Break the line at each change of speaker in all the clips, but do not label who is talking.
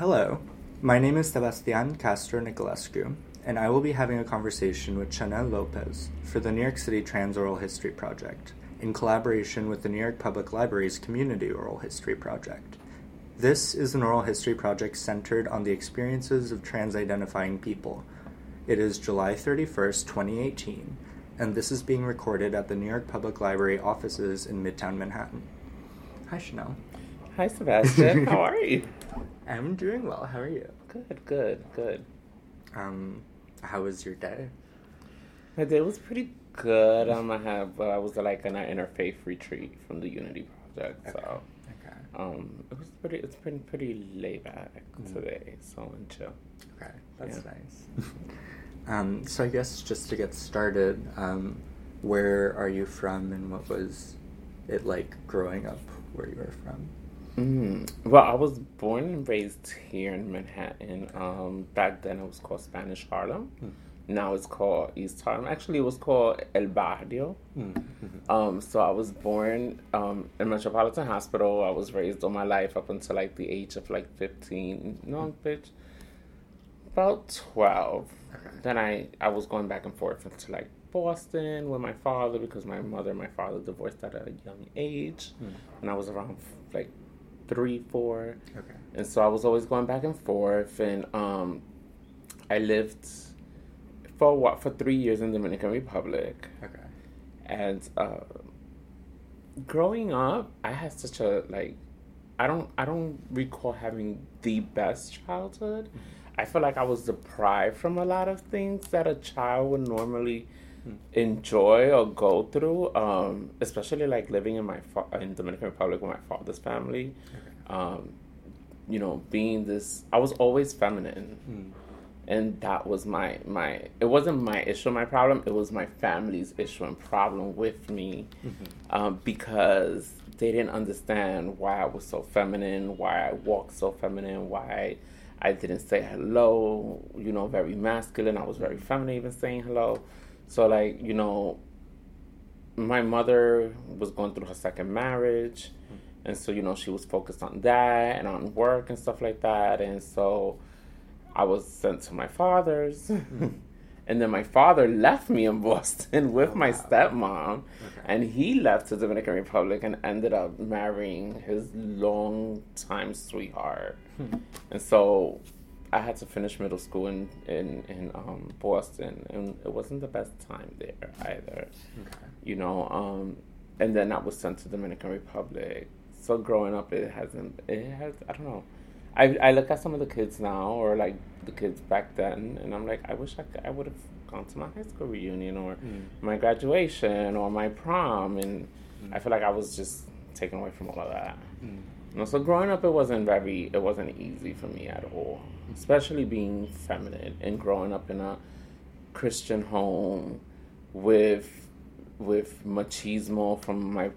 Hello, my name is Sebastian Castro Nicolescu, and I will be having a conversation with Chanel Lopez for the New York City Trans Oral History Project in collaboration with the New York Public Library's Community Oral History Project. This is an oral history project centered on the experiences of trans identifying people. It is July 31st, 2018, and this is being recorded at the New York Public Library offices in Midtown Manhattan. Hi, Chanel.
Hi, Sebastian. How are you?
I'm doing well. How are you?
Good, good, good.
Um, how was your day?
My day was pretty good. Um, I have, well, I was like in an interfaith retreat from the Unity Project,
Okay.
so
Okay.
um, it was pretty. It's been pretty laid back
Mm.
today, so and chill.
Okay, that's
Yeah.
nice. um, so I guess just to get started, um, where are you from, and what was it like growing up where you were from?
Mm. Well, I was born and raised here in Manhattan. Um, back then it was called Spanish Harlem. Now it's called East Harlem. Actually, it was called El Barrio. Um, so I was born um, in Metropolitan Hospital. I was raised all my life up until like the age of like fifteen. No, bitch, about twelve.
Okay.
Then I I was going back and forth to like Boston with my father because my mother and my father divorced at a young age, and I was around like three, four.
Okay.
And so I was always going back and forth, and um, I lived for what for three years in the Dominican Republic,
Okay.
and uh, growing up, I had such a like, I don't I don't recall having the best childhood. I feel like I was deprived from a lot of things that a child would normally enjoy or go through, um, especially like living in my fa- in Dominican Republic with my father's family. Um, you know, being this, I was always feminine,
Mm.
and that was my my. It wasn't my issue, my problem. It was my family's issue and problem with me, um, because they didn't understand why I was so feminine, why I walked so feminine, why I didn't say hello. You know, very masculine. I was very feminine, even saying hello. So like you know, my mother was going through her second marriage and so you know she was focused on that and on work and stuff like that and so i was sent to my father's. And then my father left me in boston with oh, my stepmom and he left to dominican republic and ended up marrying his long time sweetheart hmm. and so I had to finish middle school in in in um, Boston, and it wasn't the best time there either.
Okay.
You know, um, and then I was sent to Dominican Republic. So growing up, it hasn't. It has. I don't know. I I look at some of the kids now, or like the kids back then, and I'm like, I wish I could, I would have gone to my high school reunion or my graduation or my prom, and I feel like I was just taken away from all of that. Know, so growing up, it wasn't very, it wasn't easy for me at all, especially being feminine and growing up in a Christian home with with machismo from my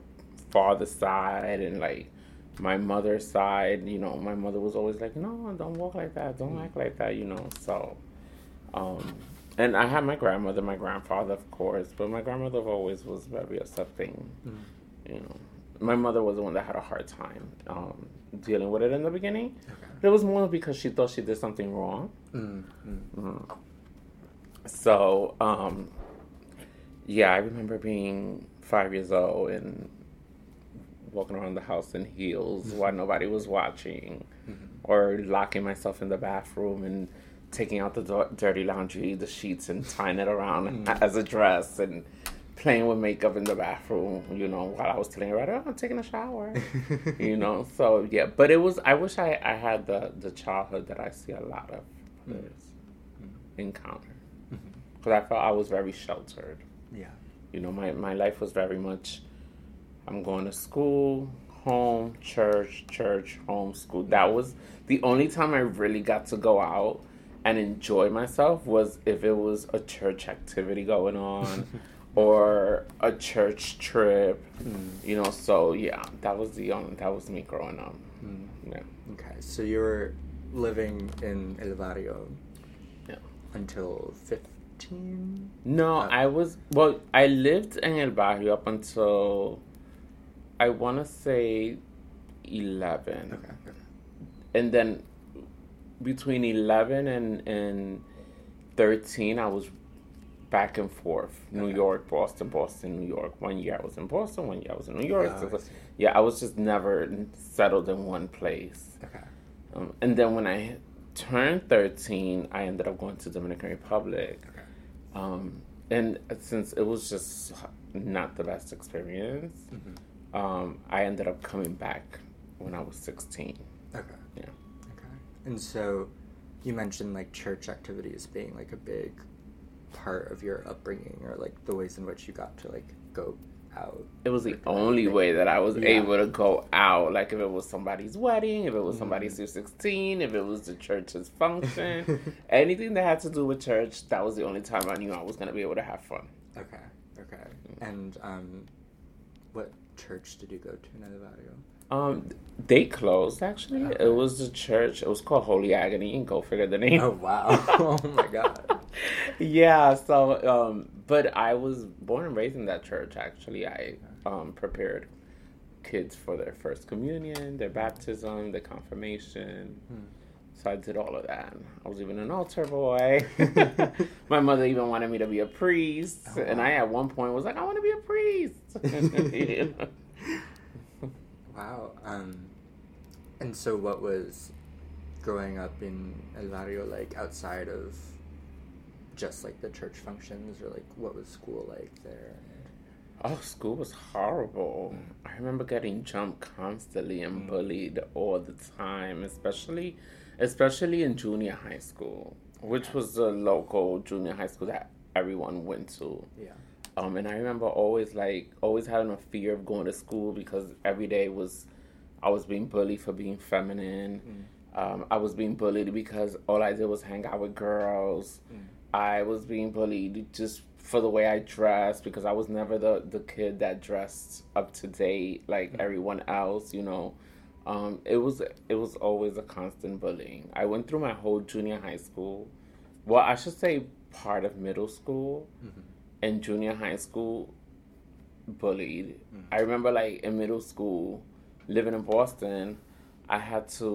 father's side and like my mother's side. You know, my mother was always like, "No, don't walk like that, don't act like that." You know, so. Um, and I had my grandmother, my grandfather, of course, but my grandmother always was very accepting. You know, my mother was the one that had a hard time um, dealing with it in the beginning.
Okay.
It was more because she thought she did something wrong.
Mm. Mm.
So, um, yeah, I remember being five years old and walking around the house in heels while nobody was watching, or locking myself in the bathroom and taking out the do- dirty laundry, the sheets, and tying it around as a dress and playing with makeup in the bathroom, you know, while I was telling her, oh, I'm taking a shower, you know. So yeah, but it was. I wish I, I had the the childhood that I see a lot of others mm-hmm. encounter mm-hmm. because I felt I was very sheltered.
Yeah.
You know, my, my life was very much I'm going to school, home, church, church, home, school. That was the only time I really got to go out and enjoy myself was if it was a church activity going on or a church trip. You know, so yeah, that was the only that was me growing up. Yeah.
Okay. So you were living in El Barrio
Yeah.
until 15?
No,
Uh,
I was well. I lived in El Barrio up until I want to say eleven,
Okay. okay.
and then between 11 and, and 13, I was back and forth New
Okay.
York, Boston, Boston, New York. One year I was in Boston, one year I was in New York.
Oh,
So-
I
yeah, I was just never settled in one place.
Okay.
Um, and then when I turned 13, I ended up going to Dominican Republic.
Okay.
Um, and since it was just not the best experience,
Mm-hmm.
um, I ended up coming back when I was 16.
Okay.
Yeah.
Okay. And so you mentioned like church activities being like a big part of your upbringing or like the ways in which you got to like go out.
It was the only way that I was
Yeah.
able to go out. Like if it was somebody's wedding, if it was somebody's
Mhm.
16, if it was the church's function, anything that had to do with church, that was the only time I knew I was going to be able to have fun.
Okay. Okay. And um, what church did you go to in El Barrio?
Um, they closed actually.
Okay.
It was the church. It was called Holy Agony. And go figure the name.
Oh wow! oh my god!
yeah. So, um, but I was born and raised in that church. Actually, I um prepared kids for their first communion, their baptism, their confirmation.
Hmm.
So I did all of that. I was even an altar boy. My mother even wanted me to be a priest,
Oh,
and. I at one point was like, I want to be a priest.
Wow. Um, and so what was growing up in El Barrio like outside of just like the church functions or like what was school like there?
Oh, school was horrible. I remember getting jumped constantly and
Mm.
bullied all the time, especially especially in junior high school, which was the local junior high school that everyone went to.
Yeah.
Um, and I remember always like always having a fear of going to school because every day was I was being bullied for being feminine.
Mm.
Um, I was being bullied because all I did was hang out with girls.
Mm.
I was being bullied just for the way I dressed because I was never the, the kid that dressed up to date like
Mhm.
everyone else, you know. Um, it was it was always a constant bullying. I went through my whole junior high school. Well, I should say part of middle school
Mhm.
And junior high school bullied.
Mhm.
I remember like in middle school, living in Boston, I had to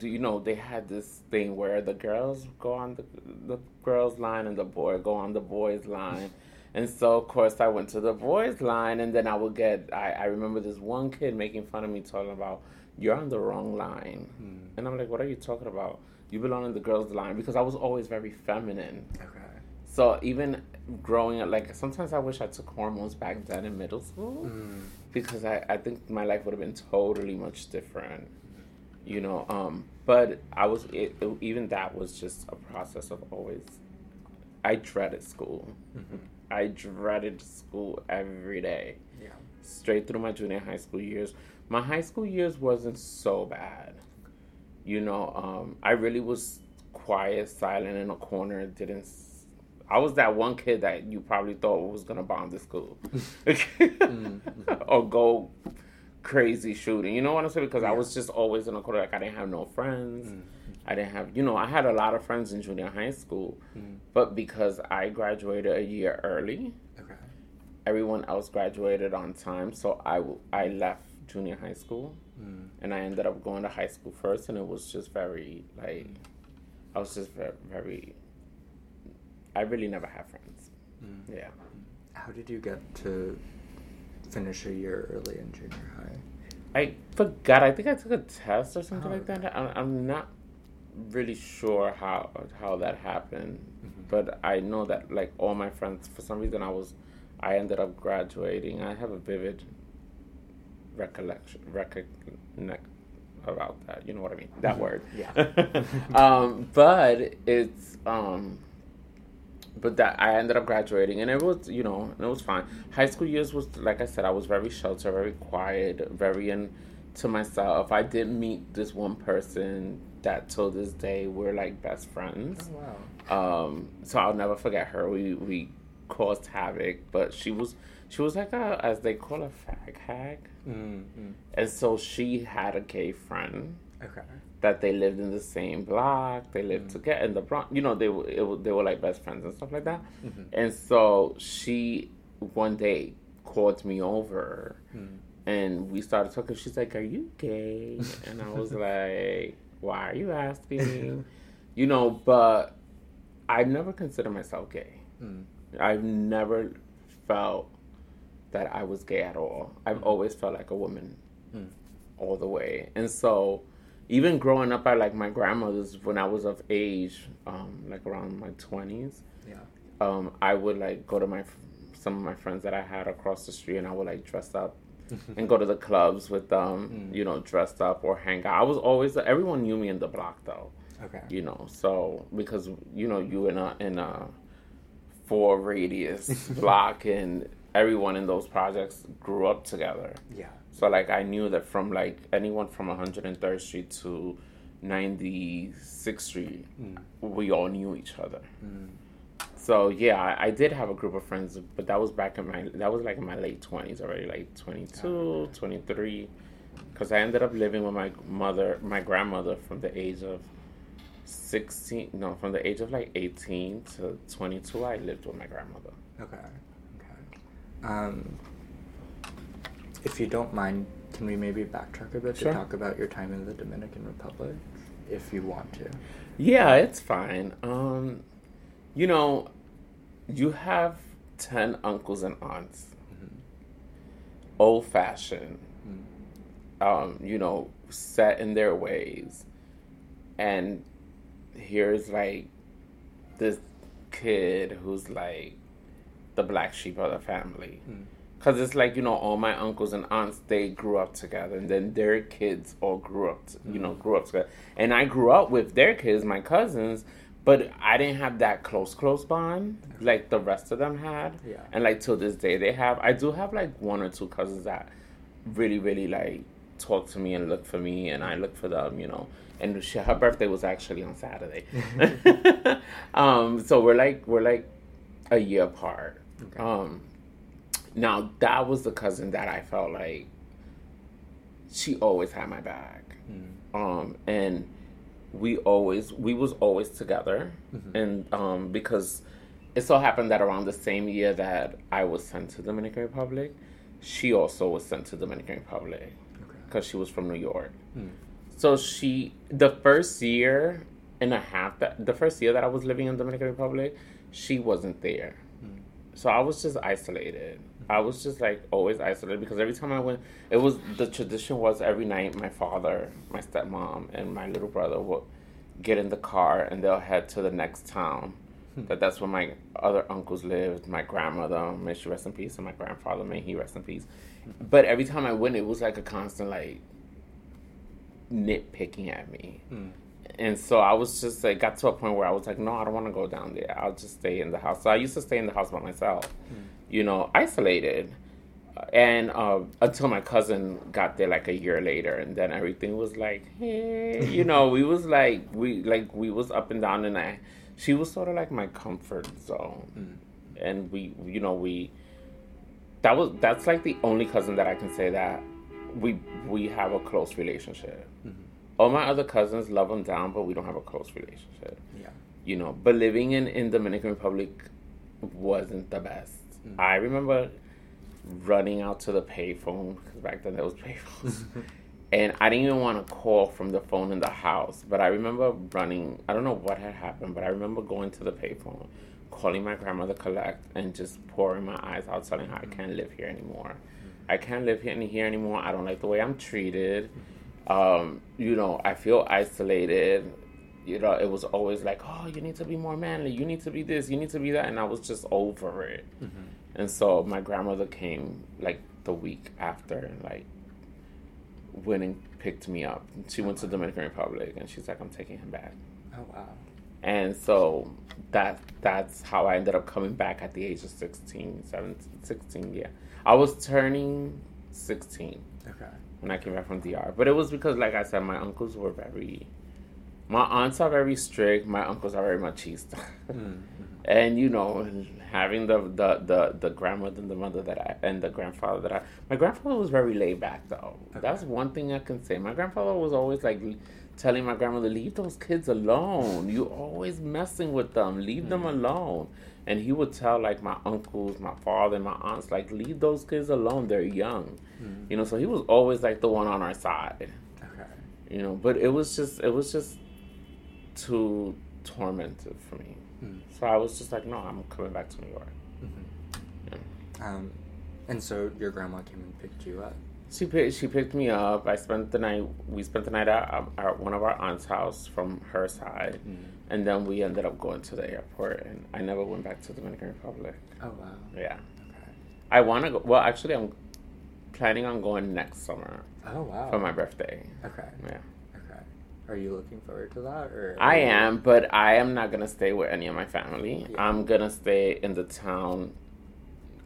do you know they had this thing where the girls go on the the girls line and the boy go on the boys line. And so of course I went to the boys line and then I would get I, I remember this one kid making fun of me talking about you're on the wrong line.
Mm.
And I'm like, what are you talking about? You belong in the girls line because I was always very feminine.
Okay.
So even growing up, like sometimes I wish I took hormones back then in middle school
Mm.
because I, I think my life would have been totally much different, you know. Um, but I was it, it- even that was just a process of always. I dreaded school.
Mhm.
I dreaded school every day,
Yeah.
straight through my junior high school years. My high school years wasn't so bad, you know. Um, I really was quiet, silent in a corner. Didn't. I was that one kid that you probably thought was gonna bomb the school,
mhm.
or go crazy shooting. You know what I'm saying? Because I was just always in a corner. Like I didn't have no friends.
Mm.
I didn't have, you know, I had a lot of friends in junior high school,
Mm.
but because I graduated a year early,
Okay.
everyone else graduated on time. So I, I left junior high school
Mm.
and I ended up going to high school first, and it was just very, like, I was just very, very, I really never have friends.
Mm.
Yeah.
How did you get to finish a year early in junior high?
I forgot. I think I took a test or something
Oh,
like that. I'm, I'm not really sure how how that happened,
Mhm.
but I know that like all my friends, for some reason, I was, I ended up graduating. I have a vivid recollection, recollect about that. You know what I mean? That
Mhm.
word.
Yeah.
um, but it's um, but that I ended up graduating, and it was you know it was fine. High school years was like I said, I was very sheltered, very quiet, very in to myself. I did meet this one person that till this day we're like best friends.
Oh wow.
Um, so I'll never forget her. We we caused havoc, but she was she was like a as they call a fag hag,
Mm. Mm.
and so she had a gay friend
Okay.
That they lived in the same block. They lived
Mm.
together in the Bronx. You know, they were it, they were like best friends and stuff like that.
Mhm.
And so she one day called me over
Mm.
and we started talking. She's like, "Are you gay?" And I was like, why are you asking? you know, but I never considered myself gay.
Mm.
I've never felt that I was gay at all. I've
Mm.
always felt like a woman
Mm.
all the way. And so even growing up at like my grandmother's when I was of age, um, like around my twenties,
Yeah.
um, I would like go to my some of my friends that I had across the street and I would like dress up and go to the clubs with them,
Mm.
you know, dressed up or hang out. I was always everyone knew me in the block though
Okay.
you know so because you know you in a in a four radius block and everyone in those projects grew up together
Yeah.
So like i knew that from like anyone from 103rd street to 96th street
Mm.
we all knew each other
Mm.
so yeah I, I did have a group of friends but that was back in my that was like in my late 20s already like 22 23 because i ended up living with my mother my grandmother from the age of 16 no from the age of like 18 to 22 i lived with my grandmother
Okay. Okay. Um, if you don't mind, can we maybe backtrack a bit
Sure.
to talk about your time in the Dominican Republic, if you want to?
yeah it's fine um you know you have 10 uncles and aunts
Mhm.
old fashioned
Mm.
um, you know, set in their ways. And here's like this kid who's like the black sheep of the family.
Mm.
Because it's like, you know, all my uncles and aunts, they grew up together. And then their kids all grew up, you know, grew up together. And I grew up with their kids, my cousins, but I didn't have that close, close bond like the rest of them had.
Yeah.
And like till this day, they have. I do have like one or two cousins that really, really like talk to me and look for me, and I look for them, you know. And she, her birthday was actually on Saturday, um, so we're like we're like a year apart.
Okay.
Um, now that was the cousin that I felt like she always had my back,
Mm.
um, and we always we was always together,
Mhm.
and um, because it so happened that around the same year that I was sent to Dominican Republic, she also was sent to Dominican Republic
Okay.
because she was from New York.
Mm.
So she, the first year and a half that the first year that I was living in Dominican Republic, she wasn't there.
Mm.
So I was just isolated. I was just like always isolated because every time I went, it was the tradition was every night my father, my stepmom, and my little brother would get in the car and they'll head to the next town.
Hmm.
That that's where my other uncles lived. My grandmother, may she rest in peace, and my grandfather, may he rest in peace. But every time I went, it was like a constant like nitpicking at me.
Mm.
And so I was just like, got to a point where I was like, no, I don't want to go down there. I'll just stay in the house. So I used to stay in the house by myself,
Mm.
You know, isolated. And uh, until my cousin got there like a year later, and then everything was like, hey, you know, we was like, we like we was up and down, and I, she was sort of like my comfort zone,
Mm.
and we, you know, we, that was that's like the only cousin that I can say that we we have a close relationship.
Mhm.
All my other cousins love them down, but we don't have a close relationship.
Yeah.
You know, but living in in Dominican Republic wasn't the best.
Mm.
I remember running out to the payphone because back then there was payphones, and I didn't even want to call from the phone in the house. But I remember running. I don't know what had happened, but I remember going to the payphone, calling my grandmother collect, and just pouring my eyes out, telling her I can't live here anymore. I can't live here, here anymore. I don't like the way I'm treated. Um, you know, I feel isolated. You know, it was always like, oh, you need to be more manly. You need to be this. You need to be that. And I was just over it.
Mhm.
And so my grandmother came like the week after and like went and picked me up. She went to Dominican Republic and she's like, I'm taking him back.
Oh wow.
And so that that's how I ended up coming back at the age of 16, 17, 16, yeah. I was turning 16
Okay.
when I came back from DR. But it was because, like I said, my uncles were very, my aunts are very strict. My uncles are very machista.
Mm.
and you know, having the, the the the grandmother and the mother that I and the grandfather that I, my grandfather was very laid back though.
Okay.
That's one thing I can say. My grandfather was always like telling my grandmother, "Leave those kids alone. You always messing with them. Leave them alone." And he would tell like my uncles, my father, and my aunts, like, "Leave those kids alone. They're young."
Mm.
You know, so he was always like the one on our side.
Okay.
you know. But it was just it was just too tormented for me.
Mm.
So I was just like, no, I'm coming back to New York.
Um, and so your grandma came and picked you up.
She picked, she picked me up. I spent the night. We spent the night at, um, at one of our aunt's house from her side,
Mm.
and then we ended up going to the airport. And I never went back to the Dominican Republic.
Oh wow.
Yeah,
Okay.
I want to go. Well, actually, I'm planning on going next summer
Oh wow.
for my birthday.
Okay.
Yeah.
Are you looking forward to that, or?
I am, but I am not gonna stay with any of my family.
Yeah.
I'm gonna stay in the town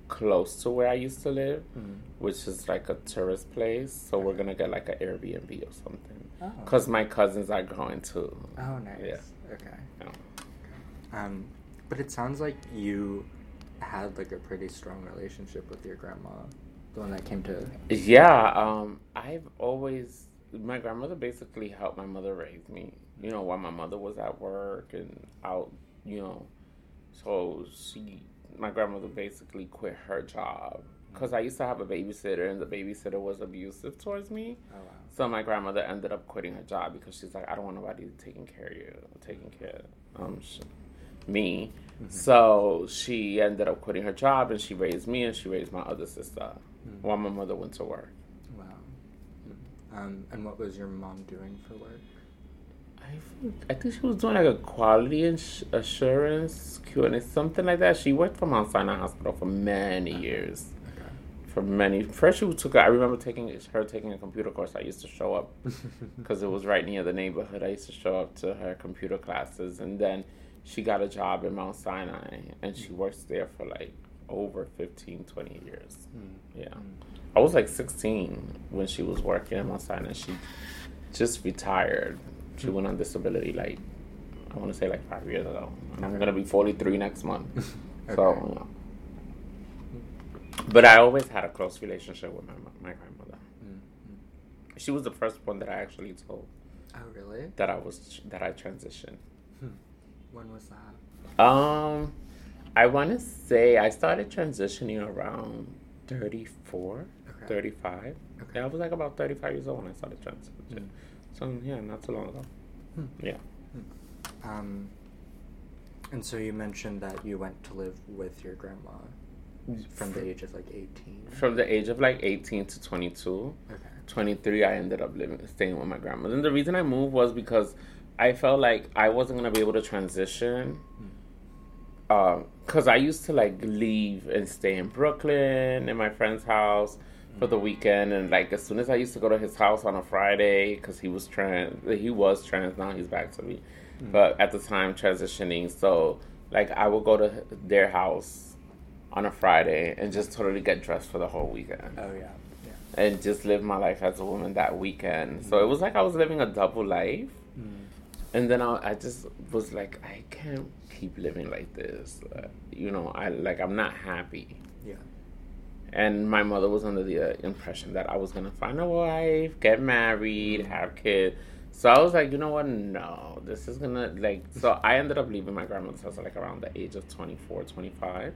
close to where I used to live,
Mm.
which is like a tourist place. So we're gonna get like an Airbnb or something.
Oh.
Cause my cousins are going too.
Oh, nice.
Yeah.
Okay.
Yeah.
Um, but it sounds like you had like a pretty strong relationship with your grandma, the one that came to.
Yeah, um, I've always my grandmother basically helped my mother raise me. You know, while my mother was at work and out, you know, so she, my grandmother basically quit her job because I used to have a babysitter and the babysitter was abusive towards me.
Oh wow.
So my grandmother ended up quitting her job because she's like, I don't want nobody taking care of you, taking care of um, sh- me. So she ended up quitting her job and she raised me and she raised my other sister while my mother went to work.
Um, and what was your mom doing for work?
I think, I think she was doing like a quality ins- assurance Q and A, something like that. She worked for Mount Sinai Hospital for many years.
Okay.
For many, first she took. I remember taking her taking a computer course. I used to show up because it was right near the neighborhood. I used to show up to her computer classes, and then she got a job in Mount Sinai, and she works there for like over 15, 20 years.
Mm.
Yeah, I was like sixteen when she was working at Mount Sinai. She just retired. She went on disability like I want to say like five years ago, and I'm gonna be 43 next month. So.
Okay.
You know. But I always had a close relationship with my my grandmother.
Mm.
She was the first one that I actually told
Oh really?
that I was that I transitioned.
When was that?
Um, I want to say I started transitioning around 34,
Okay.
35.
Okay.
Yeah, I was like about 35 years old when I started trans.
Mm.
So, yeah, not so long ago.
Hmm.
Yeah.
Um, and so you mentioned that you went to live with your grandma from the age of like eighteen.
From the age of like 18 to 22.
Okay.
23 i ended up living staying with my grandma and the reason i moved was because i felt like i wasn't going to be able to transition because i used to like leave and stay in brooklyn in my friend's house for the weekend and like as soon as i used to go to his house on a friday because he was trans he was trans now he's back to me but at the time transitioning so like i would go to their house on a friday and just totally get dressed for the whole weekend
Oh yeah. Yeah.
and just live my life as a woman that weekend. So it was like I was living a double life.
Mm.
And then I, I just was like, I can't keep living like this. Uh, you know, I like I'm not happy. And my mother was under the uh, impression that I was gonna find a wife, get married, have kids. So I was like, you know what? No, this is gonna like. So I ended up leaving my grandmother's house at like around the age of 24, 25.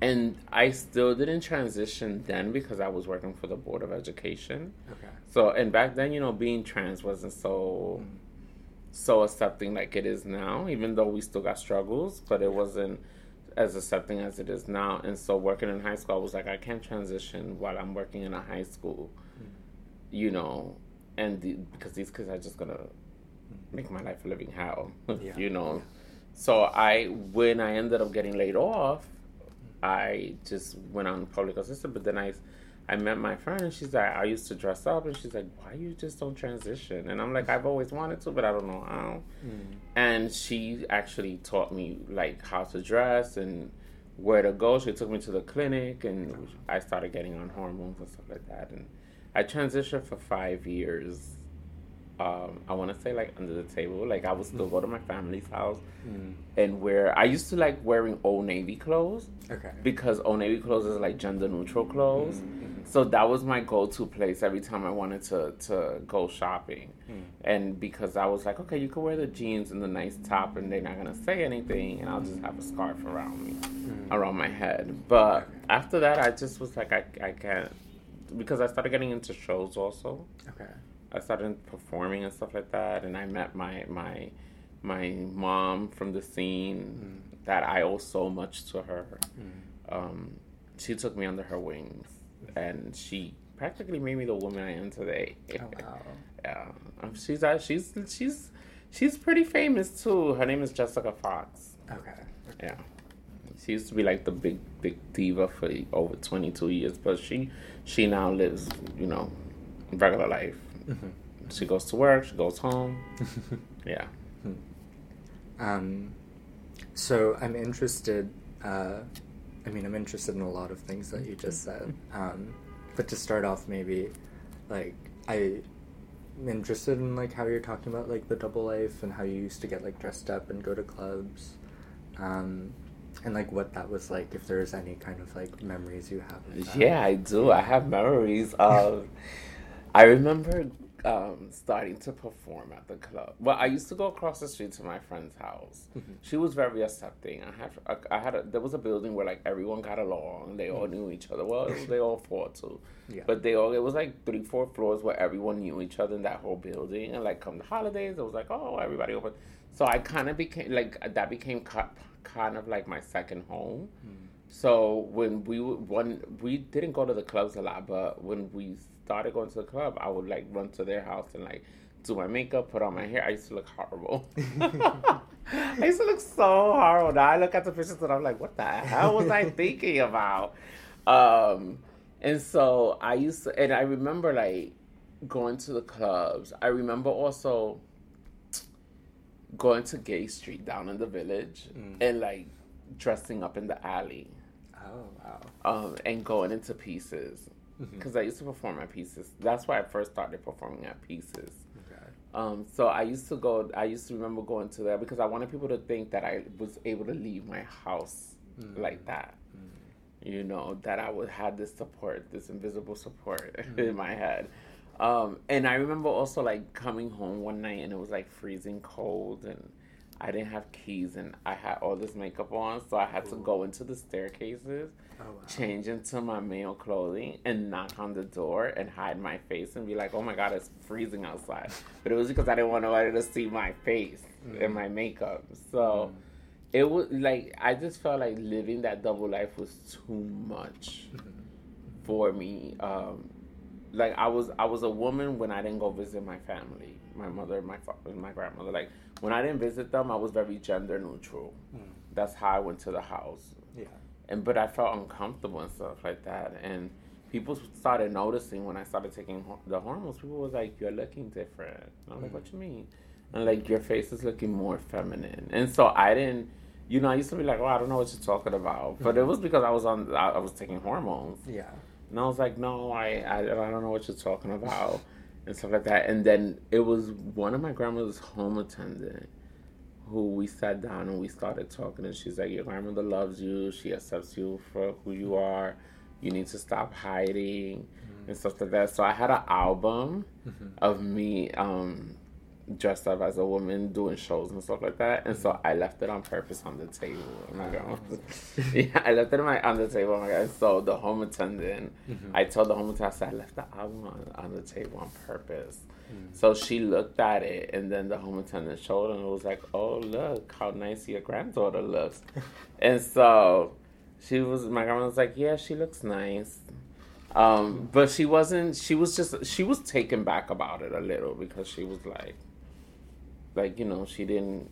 And I still didn't transition then because I was working for the Board of Education.
Okay.
So and back then, you know, being trans wasn't so
Mm.
so accepting like it is now, even though we still got struggles, but it wasn't as accepting as it is now. And so working in high school, I was like, I can't transition while I'm working in a high school, mm-hmm. you know, and the, because these kids are just gonna mm-hmm. make my life a living hell,
Yeah.
you know. So I, when I ended up getting laid off, I just went on public assistance, But then I, I met my friend, and she's like, I used to dress up, and she's like, Why you just don't transition? And I'm like, I've always wanted to, but I don't know how.
Mm.
And she actually taught me like how to dress and where to go. She took me to the clinic, and I started getting on hormones and stuff like that. And I transitioned for five years. Um, I want to say like under the table. Like I would still go to my family's house
Mm.
and wear. I used to like wearing Old Navy clothes
Okay.
because Old Navy clothes is like gender neutral clothes.
Mhm.
So that was my go-to place every time I wanted to to go shopping.
Mm.
And because I was like, okay, you can wear the jeans and the nice top, and they're not gonna say anything, and I'll just have a scarf around me,
Mm.
around my head. But after that, I just was like, I, I can't, because I started getting into shows also.
Okay.
I started performing and stuff like that, and I met my my my mom from the scene mm. that I owe so much to her. Mm. Um, she took me under her wings, and she practically made me the woman I am today. Oh wow! yeah, um, she's uh, she's she's she's pretty famous too. Her name is Jessica Fox.
Okay.
Yeah. She used to be like the big big diva for over 22 years, but she she now lives, you know, regular life. Mm-hmm. She goes to work, she goes home. yeah.
Um, so I'm interested. Uh, I mean, I'm interested in a lot of things that you just said. Um, but to start off, maybe, like I am interested in like how you're talking about like the double life and how you used to get like dressed up and go to clubs. Um, and like what that was like if there's any kind of like memories you have
yeah i do i have memories of i remember um, starting to perform at the club. Well, I used to go across the street to my friend's house. Mm-hmm. She was very accepting. I had, I, had, a, there was a building where like everyone got along. They all mm-hmm. knew each other. Well, they all fought too, yeah. but they all. It was like three, four floors where everyone knew each other in that whole building. And like come the holidays, it was like oh everybody open. So I kind of became like that became kind of like my second home. Mm. So when we when we didn't go to the clubs a lot, but when we started going to the club, I would like run to their house and like do my makeup, put on my hair. I used to look horrible. I used to look so horrible. Now I look at the pictures and I'm like, what the hell was I thinking about? Um, and so I used to, and I remember like going to the clubs. I remember also going to Gay Street down in the village mm. and like dressing up in the alley.
Oh wow!
Um, and going into Pieces because mm-hmm. I used to perform at Pieces. That's why I first started performing at Pieces. Okay. Um, so I used to go. I used to remember going to there because I wanted people to think that I was able to leave my house mm-hmm. like that. Mm-hmm. You know that I would have this support, this invisible support in mm-hmm. my head. Um, and I remember also like coming home one night and it was like freezing cold and I didn't have keys and I had all this makeup on, so I had Ooh. to go into the staircases, oh, wow. change into my male clothing, and knock on the door and hide my face and be like, "Oh my god, it's freezing outside." But it was because I didn't want nobody to see my face mm. and my makeup. So mm. it was like I just felt like living that double life was too much for me. Um, like I was, I was a woman when I didn't go visit my family, my mother, my father, my grandmother. Like when I didn't visit them, I was very gender neutral. Mm. That's how I went to the house.
Yeah.
And but I felt uncomfortable and stuff like that, and people started noticing when I started taking the hormones. People was like, "You're looking different." And I'm like, "What you mean?" And like, your face is looking more feminine. And so I didn't. You know, I used to be like, "Oh, I don't know what you're talking about," but it was because I was on. I, I was taking hormones.
Yeah.
And I was like, "No, I, I, I don't know what you're talking about." And stuff like that. And then it was one of my grandmother's home attendant who we sat down and we started talking and she's like, Your grandmother loves you, she accepts you for who you are, you need to stop hiding mm-hmm. and stuff like that. So I had an album mm-hmm. of me um dressed up as a woman doing shows and stuff like that. And so I left it on purpose on the table. Oh my god. yeah, I left it on, my, on the table. Oh my god. So the home attendant, mm-hmm. I told the home attendant, I said, I left the album on, on the table on purpose. Mm-hmm. So she looked at it, and then the home attendant showed her and was like, "Oh, look how nice your granddaughter looks." and so she was, my grandma was like, "Yeah, she looks nice." Um, but she wasn't. She was just. She was taken back about it a little because she was like, like you know she didn't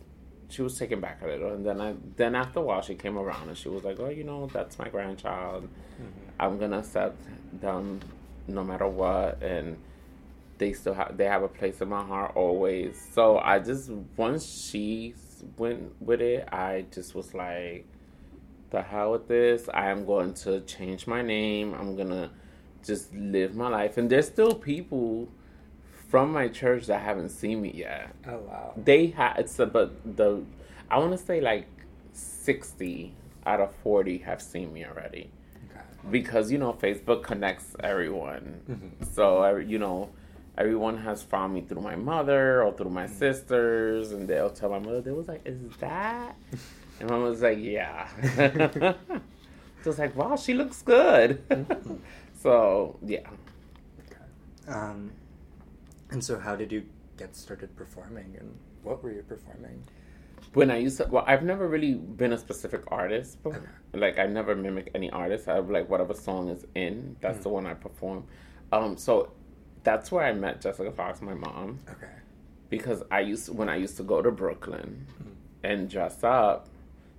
she was taken back a little. And then I then after a while she came around and she was like oh you know that's my grandchild. Mm-hmm. I'm gonna accept them no matter what. And they still have they have a place in my heart always. So I just once she went with it I just was like the hell with this. I am going to change my name. I'm gonna just live my life. And there's still people from my church that haven't seen me yet.
Oh wow.
They had it's a, but the I want to say like sixty out of forty have seen me already. Okay. Because you know Facebook connects everyone, mm-hmm. so you know everyone has found me through my mother or through my mm-hmm. sisters, and they'll tell my mother. They was like, "Is that?" and mom was like, "Yeah." Just like, "Wow, she looks good." Mm-hmm. so yeah.
Okay. Um, And so, how did you get started performing, and what were you performing?
When I used to, well, I've never really been a specific artist. But,
Okay.
Like I never mimic any artist. I have like whatever song is in. That's
Mm.
the one I perform. Um, so that's where I met Jessica Fox, my mom,
Okay.
because I used when I used to go to Brooklyn
Mm.
and dress up.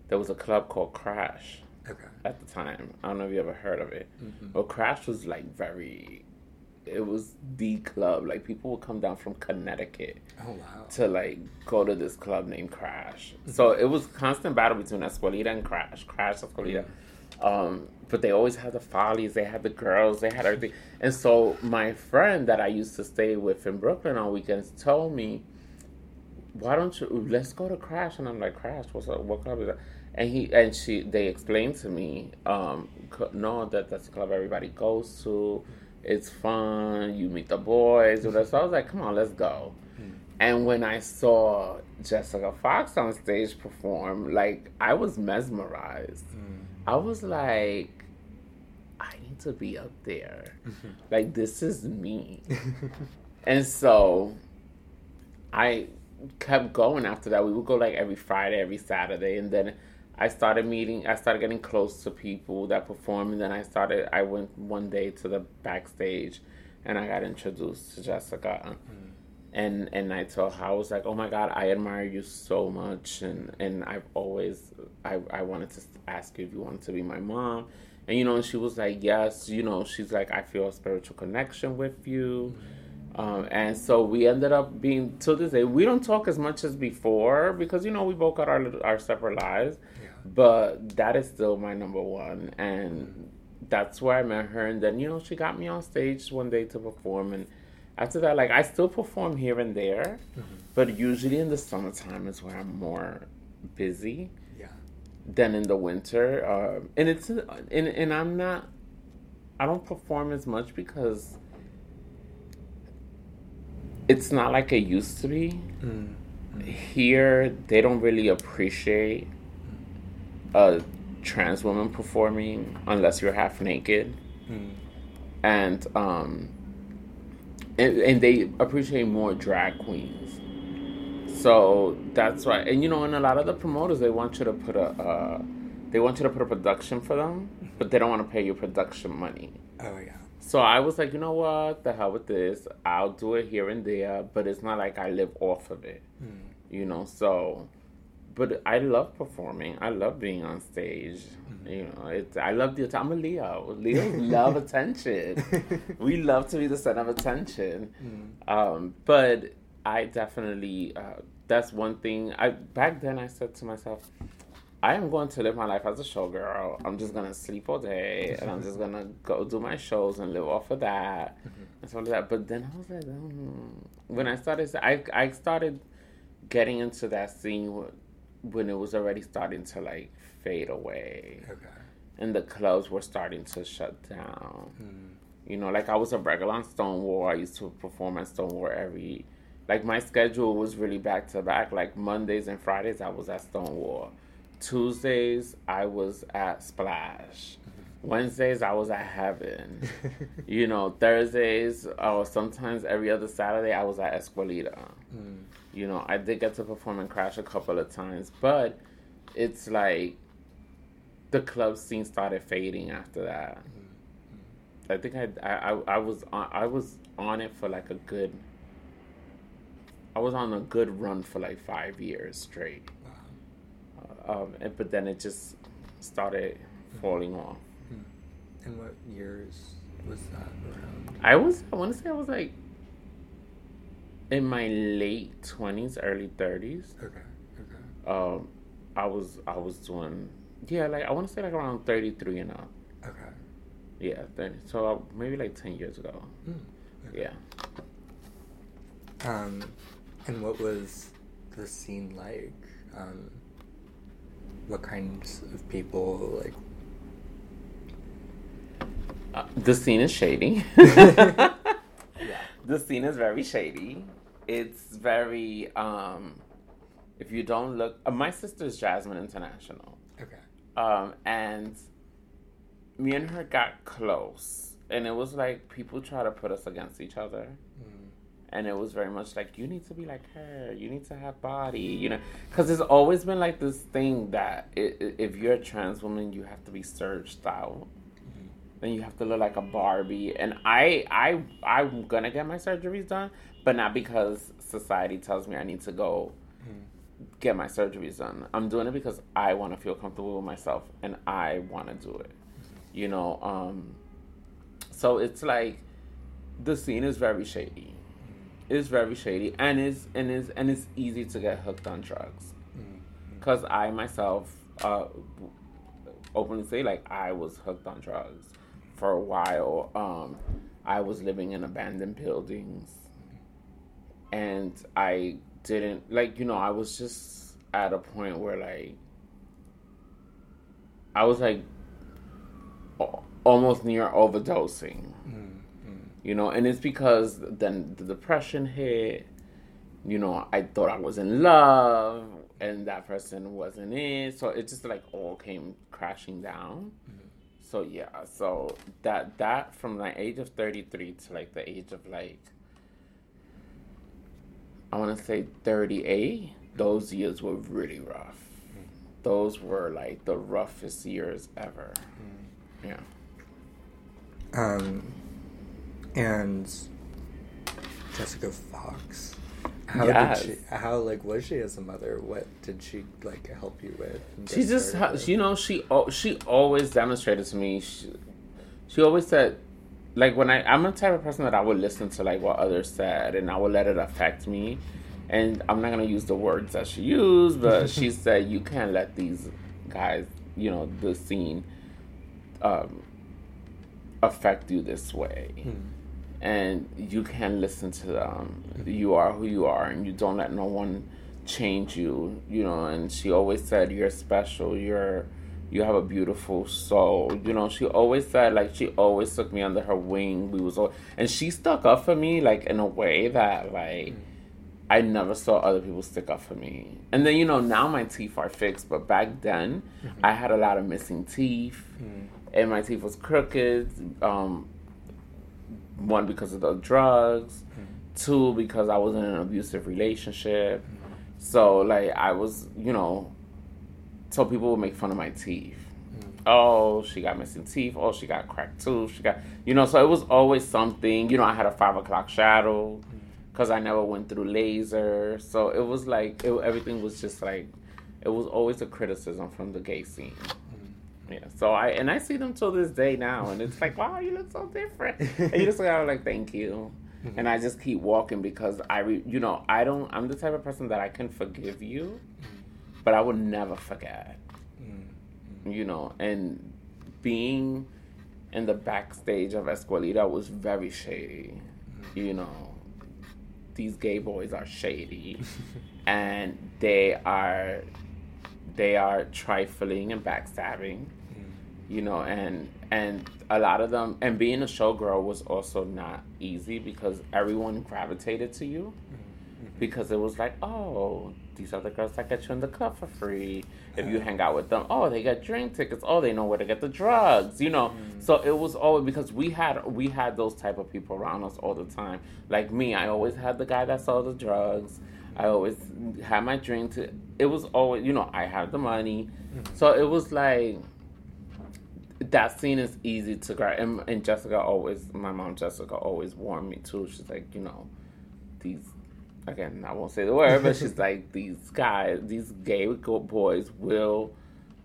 There was a club called Crash
Okay.
at the time. I don't know if you ever heard of it.
Mhm.
Well, Crash was like very. It was the club. Like people would come down from Connecticut
Oh wow.
to like go to this club named Crash. So it was constant battle between Escuelita and Crash, Crash Escuelita. Um, but they always had the follies, they had the girls, they had everything. And so my friend that I used to stay with in Brooklyn on weekends told me, "Why don't you let's go to Crash?" And I'm like, "Crash? What's up? What club is that?" And he and she they explained to me, um, "No, that that's the club everybody goes to. It's fun. You meet the boys." So I was like, "Come on, let's go." Hmm. And when I saw Jessica Fox on stage perform, like I was mesmerized. Hmm. I was like, I need to be up there. Like this is me. and so I kept going after that. We would go like every Friday, every Saturday, and then I started meeting. I started getting close to people that perform, and then I started. I went one day to the backstage, and I got introduced to Jessica. And and I told her I was like, oh my god, I admire you so much, and and I've always I I wanted to ask you if you wanted to be my mom, and you know, and she was like, yes, you know, she's like, I feel a spiritual connection with you. Um, and so we ended up being to this day. We don't talk as much as before because you know we both got our our separate lives. But that is still my number one, and that's where I met her. And then you know she got me on stage one day to perform, and after that, like I still perform here and there, but usually in the summertime is where I'm more busy
Yeah.
than in the winter. Um, and it's and and I'm not. I don't perform as much because it's not like it used to be.
Mm.
Here, they don't really appreciate a trans woman performing unless you're half naked,
Mm.
and um, and, and they appreciate more drag queens. So that's why, and you know, and a lot of the promoters they want you to put a, uh, they want you to put a production for them, but they don't want to pay you production money.
Oh yeah.
So I was like, you know what, the hell with this. I'll do it here and there, but it's not like I live off of it,
Mm.
you know. So, but I love performing. I love being on stage.
Mm-hmm.
You know, it's I love the. I'm a Leo. Leos love attention. We love to be the center of attention.
Mm.
Um, but I definitely uh, that's one thing. I back then I said to myself, I am going to live my life as a showgirl. I'm just gonna sleep all day, and I'm just gonna go do my shows and live off of that and stuff like that. But then I was like, mm. when I started, I I started getting into that scene when it was already starting to like fade away,
Okay.
and the clubs were starting to shut down.
Mm.
You know, like I was a regular on Stonewall. I used to perform at Stonewall every, like my schedule was really back to back. Like Mondays and Fridays, I was at Stonewall. Tuesdays, I was at Splash. Wednesdays, I was at Heaven. you know, Thursdays, or sometimes every other Saturday, I was at Escuelita.
Mm.
You know, I did get to perform and Crash a couple of times, but it's like the club scene started fading after that. Mm-hmm. I think I, I, I- I was on, I was on it for like a good. I was on a good run for like five years straight,
Wow.
um, and, but then it just started mm-hmm. falling off. Mm-hmm.
And what years was that around?
I was I want to say I was like in my late twenties, early thirties.
Okay. Okay.
Um, I was I was doing yeah like I want to say like around thirty three and up.
Okay.
Yeah, 30, so uh, maybe like ten years ago.
Mm. Okay.
Yeah.
Um, and what was the scene like? Um, what kinds of people like?
Uh, the scene is shady. The scene is very shady. It's very um if you don't look uh, my sister's Jasmine International.
Okay.
Um and me and her got close and it was like people try to put us against each other
Mm.
and it was very much like you need to be like her you need to have body you know because it's always been like this thing that it, if you're a trans woman you have to be searched out. Then you have to look like a barbie and i i i'm gonna get my surgeries done but not because society tells me i need to go mm-hmm. get my surgeries done i'm doing it because i want to feel comfortable with myself and i want to do it mm-hmm. you know um so it's like the scene is very shady It's very shady and is and is and it's easy to get hooked on drugs. Because mm-hmm. I myself uh, openly say like I was hooked on drugs for a while. Um, I was living in abandoned buildings, and I didn't like you know I was just at a point where like I was like almost near overdosing. Mm you know, and it's because then the depression hit. You know, I thought I was in love, and that person wasn't it. So it just like all came crashing down. Mm-hmm. So yeah, so that that from the age of thirty three to like the age of like I want to say thirty eight. Those years were really rough. Mm-hmm. Those were like the roughest years ever. Mm-hmm. Yeah.
Um and Jessica Fox. How
yes.
did she? How like was she as a mother? What did she like help you with?
She just, ha- you know, she she always demonstrated to me. She, she always said, like when I I'm the type of person that I would listen to like what others said and I would let it affect me. And I'm not gonna use the words that she used, but she said you can't let these guys, you know, the scene, um, affect you this way. Hmm and you can listen to them. You are who you are, and you don't let no one change you. You know, and she always said, "You're special. You're." You have a beautiful soul. You know, she always said, like, she always took me under her wing. We was all, and she stuck up for me, like, in a way that, like. I never saw other people stick up for me. And then, you know, now my teeth are fixed, but back then, mm-hmm. I had a lot of missing teeth, mm. and my teeth was crooked. Um, one because of the drugs, mm-hmm. two because I was in an abusive relationship. Mm-hmm. So like I was, you know, so people would make fun of my teeth. Mm-hmm. Oh, she got missing teeth. Oh, she got cracked tooth. She got, you know. So it was always something. You know, I had a five o'clock shadow because I never went through laser. So it was like it, everything was just like it was always a criticism from the gay scene. Yeah. So I and I see them till this day now, and it's like, wow, you look so different. and you just gotta like, thank you. Mm-hmm. And I just keep walking because I, re, you know, I don't. I'm the type of person that I can forgive you, but I will never forget. Mm-hmm. You know, and being in the backstage of Escuelita was very shady. Mm-hmm. You know, these gay boys are shady, and they are they are trifling and backstabbing. You know, and and a lot of them and being a showgirl was also not easy because everyone gravitated to you mm-hmm. because it was like, oh, these other girls that get you in the club for free. If you hang out with them, oh, they get drink tickets. Oh, they know where to get the drugs. You know, mm. so it was always because we had we had those type of people around us all the time. Like me, I always had the guy that sold the drugs. I always had my drink. To, it was always, you know, I had the money, mm-hmm. so it was like that scene is easy to grab. And, and Jessica always, my mom Jessica always warned me too. She's like, you know, these again, I won't say the word, but she's like, these guys, these gay boys will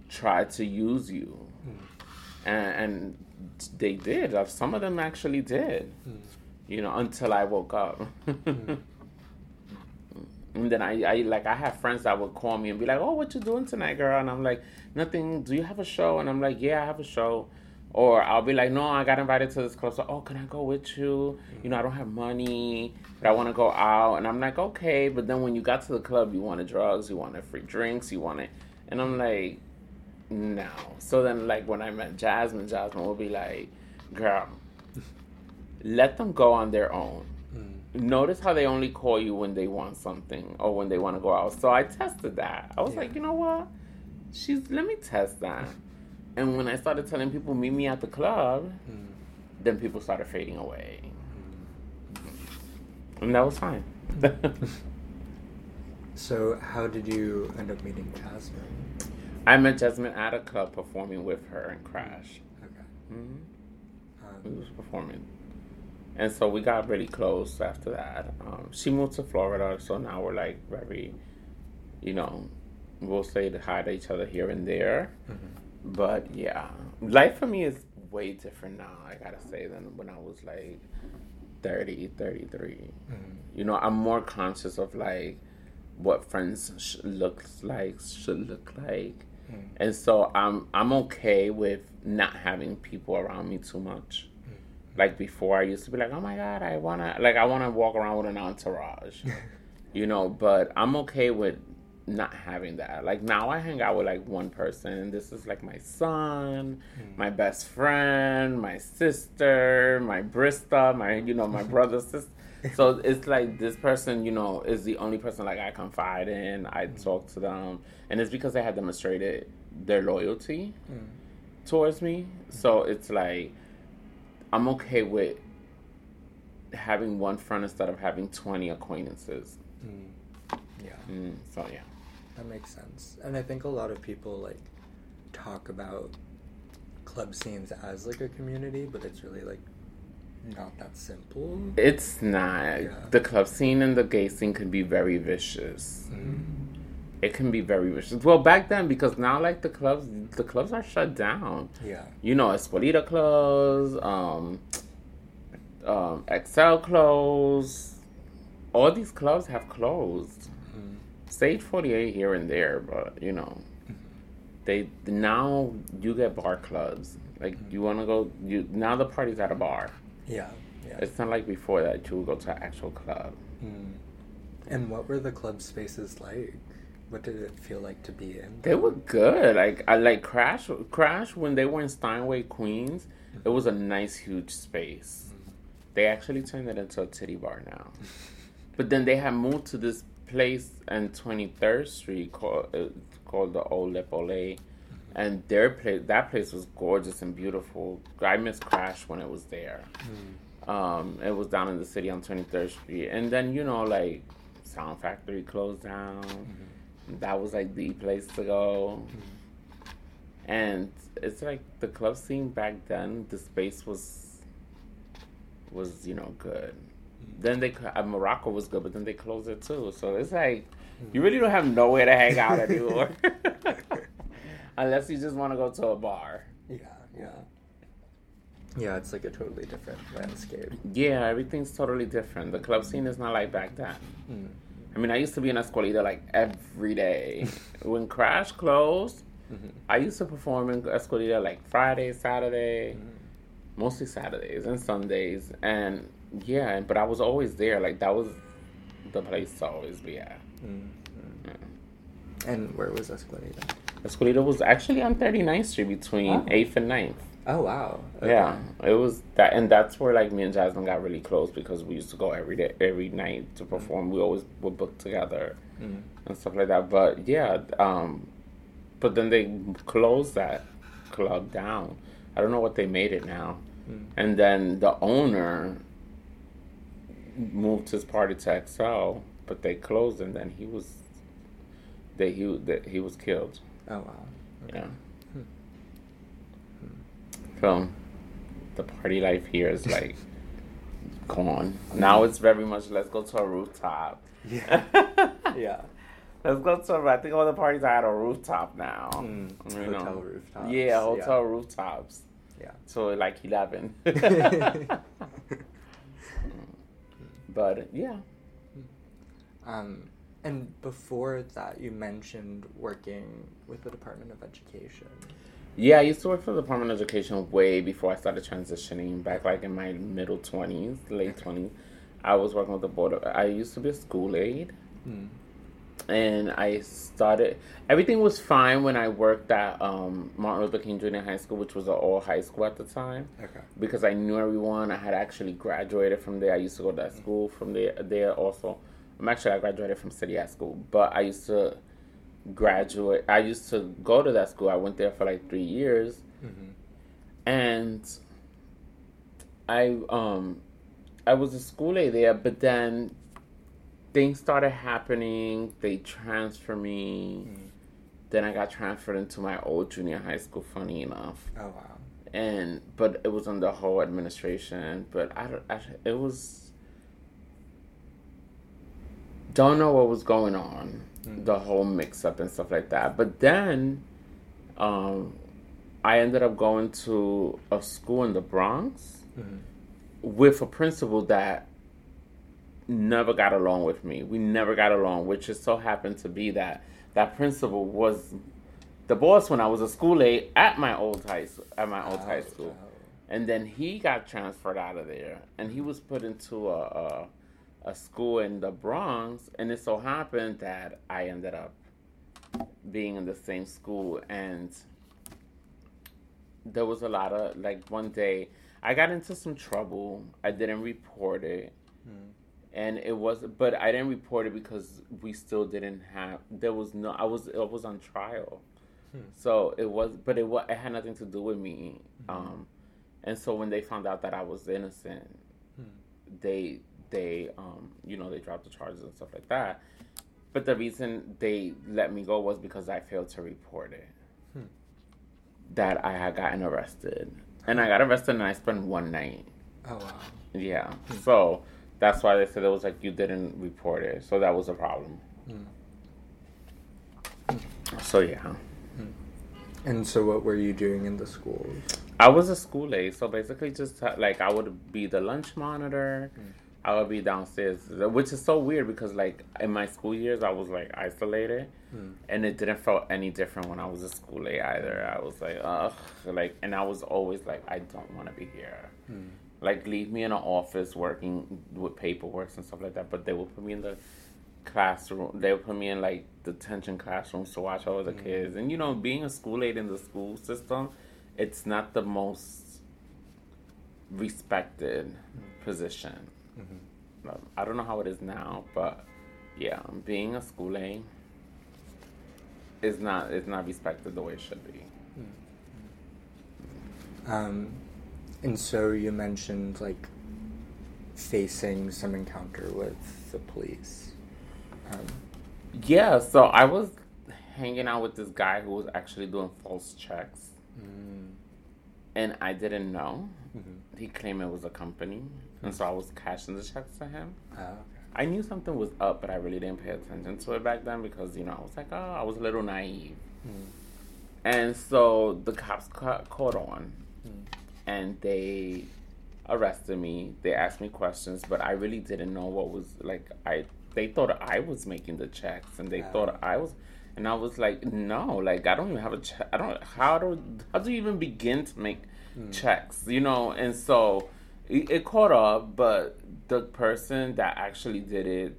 try to use you, mm. and, and, they did. Some of them actually did. Mm. You know, until I woke up. mm. And then I, I like I have friends that would call me and be like, "Oh, what you doing tonight, girl?" And I'm like, "Nothing. Do you have a show?" And I'm like, "Yeah, I have a show." Or I'll be like, "No, I got invited to this club. So, oh, can I go with you? You know, I don't have money, but I want to go out." And I'm like, "Okay." But then when you got to the club, you wanted drugs, you wanted free drinks, you wanted, and I'm like, "No." So then, like when I met Jasmine, Jasmine will be like, "Girl, let them go on their own." Mm. notice how they only call you when they want something or when they want to go out. So I tested that. I was yeah. like, you know what? She's let me test that. And when I started telling people meet me at the club, mm. then people started fading away. and that was fine.
so, how did you end up meeting Jasmine?
I met Jasmine at a club performing with her and Crash.
Okay.
hmm
Um,
We was performing, and so we got really close after that. Um, she moved to Florida, so now we're like very, you know, we'll say hi to each other here and there.
mhm.
But yeah, life for me is way different now. I gotta say than when I was like 30, 33.
Mhm.
You know, I'm more conscious of like what friends sh- looks like should look like,
Mm.
and so I'm I'm okay with not having people around me too much. Like before, I used to be like, oh my god, I wanna like I wanna walk around with an entourage, you know. But I'm okay with not having that. Like now, I hang out with like one person. This is like my son, my best friend, my sister, my Brista, my you know my brother's sister. So it's like this person, you know, is the only person like I confide in. I talk to them, and it's because they have demonstrated their loyalty
Mm.
towards me. So it's like I'm okay with having one friend instead of having 20 acquaintances.
Mm. Yeah.
Mm, so yeah.
That makes sense. And I think a lot of people like talk about club scenes as like a community, but it's really like not that simple.
It's not.
Yeah.
The club scene and the gay scene can be very vicious.
Mm.
It can be very vicious. Well, back then, because now, like, the clubs, the clubs are shut down.
Yeah.
You know, Escuelita closed, um, um, Excel closed. All these clubs have closed. Stage 48 here and there, but, you know, they now you get bar clubs. Like mm-hmm. you want to go, you now the party's at a bar.
Yeah. Yeah.
It's not like before that you would go to an actual club.
Mm. And what were the club spaces like? What did it feel like to be in?
They were good. Like I like Crash. Crash when they were in Steinway, Queens. It mm-hmm. was a nice, huge space. Mm-hmm. They actually turned it into a titty bar now. But then they have moved to this place on Twenty Third Street called uh, called the Old Le Pollet, and their place that place was gorgeous and beautiful. I miss Crash when it was there.
Mm.
Um, it was down in the city on Twenty Third Street, and then you know like Sound Factory closed down. That was like the place to go. And it's like the club scene back then. The space was was you know good. Then they uh, Morocco was good, but then they closed it too. So it's like you really don't have nowhere to hang out anymore, unless you just want to go to a bar.
Yeah. Yeah. Yeah, it's like a totally different landscape.
Yeah, everything's totally different. The club scene is not like back then.
Mm.
I mean, I used to be in Escuelita like every day. when Crash closed,
Mhm.
I used to perform in Escuelita like Friday, Saturday,
Mm.
mostly Saturdays and Sundays. And yeah, but I was always there. Like that was the place to always be at.
Mm.
Yeah.
And where was Escuelita?
Escuelita was actually on 39th Street between
Oh.
8th and 9th.
Oh wow. Okay.
Yeah, it was that, and that's where like me and Jasmine got really close because we used to go every day, every night to perform. We always would book together
Mm.
and stuff like that. But yeah, um, but then they closed that club down. I don't know what they made it now.
Mm.
And then the owner moved his party to Excel, but they closed, and then he was, they he that he was killed.
Oh wow. Okay.
Yeah.
Hmm.
So, the party life here is like gone. Now it's very much let's go to a rooftop.
Yeah. Yeah.
Let's go to. I think all the parties are at a rooftop now.
Mm.
You know.
Hotel rooftops.
Yeah, hotel rooftops.
Yeah.
So like eleven. but yeah,
Um, and before that, you mentioned working with the Department of Education.
yeah. I used to work for the Department of Education way before I started transitioning. Back like in my middle twenties, late twenties, I was working with the board. Of, I used to be a school aide.
Mm.
And I started. Everything was fine when I worked at um, Martin Luther King Junior High School, which was an all high school at the time,
Okay.
because I knew everyone. I had actually graduated from there. I used to go to that school from there. There also, I'm actually I graduated from City High School, but I used to graduate. I used to go to that school. I went there for like three years,
Mm-hmm.
and I um I was a school aide there, but then things started happening. They transferred me.
Mm.
Then I got transferred into my old junior high school. Funny enough,
Oh wow.
and but it was under the whole administration. But I, don't- I it was don't know what was going on,
Mm.
the whole mix up and stuff like that. But then, um, I ended up going to a school in the Bronx
Mhm.
with a principal that never got along with me. We never got along, which just so happened to be that that principal was the boss when I was a school aide at my old high at my old high
Oh,
school,
oh.
and then he got transferred out of there, and he was put into a, a a school in the Bronx, and it so happened that I ended up being in the same school, and there was a lot of like one day I got into some trouble. I didn't report it.
Mm.
And it was, but I didn't report it because we still didn't have. There was no. I was. I was on trial,
Hmm.
so it was. But it was. It had nothing to do with me. Um, and so when they found out that I was innocent,
Hmm.
they they um you know they dropped the charges and stuff like that. But the reason they let me go was because I failed to report it.
Hmm.
That I had gotten arrested, and I got arrested, and I spent one night.
Oh wow.
Yeah. So that's why they said it was like you didn't report it. So that was a problem.
Mm.
So yeah.
And so, what were you doing in the schools?
I was a school aide, so basically just like I would be the lunch monitor. I would be downstairs, which is so weird because like in my school years I was like isolated,
Mm.
and it didn't feel any different when I was a school aide either. I was like, ugh, like, and I was always like, I don't want to be here.
Mm.
Like, leave me in an office working with paperwork and stuff like that. But they would put me in the classroom. They would put me in like detention classrooms to watch over the kids. And you know, being a school aide in the school system, it's not the most respected position.
Mhm.
Um, I don't know how it is now, but yeah, being a school aide is not is not respected the way it should be.
Um, and so you mentioned like facing some encounter with the police. Um,
Yeah, so I was hanging out with this guy who was actually doing false checks,
mm,
and I didn't know.
mhm.
He claimed it was a company, and so I was cashing the checks to him.
Ah, okay.
I knew something was up, but I really didn't pay attention to it back then because you know I was like, oh, I was a little naive,
Mm,
and so the cops ca- caught on, and they arrested me. They asked me questions, but I really didn't know what was like. I they thought I was making the checks, and they thought I was, and I was like, no, like I don't even have a check. I don't. How do how do you even begin to make
Mm.
checks? You know, and so it, it caught up, but the person that actually did it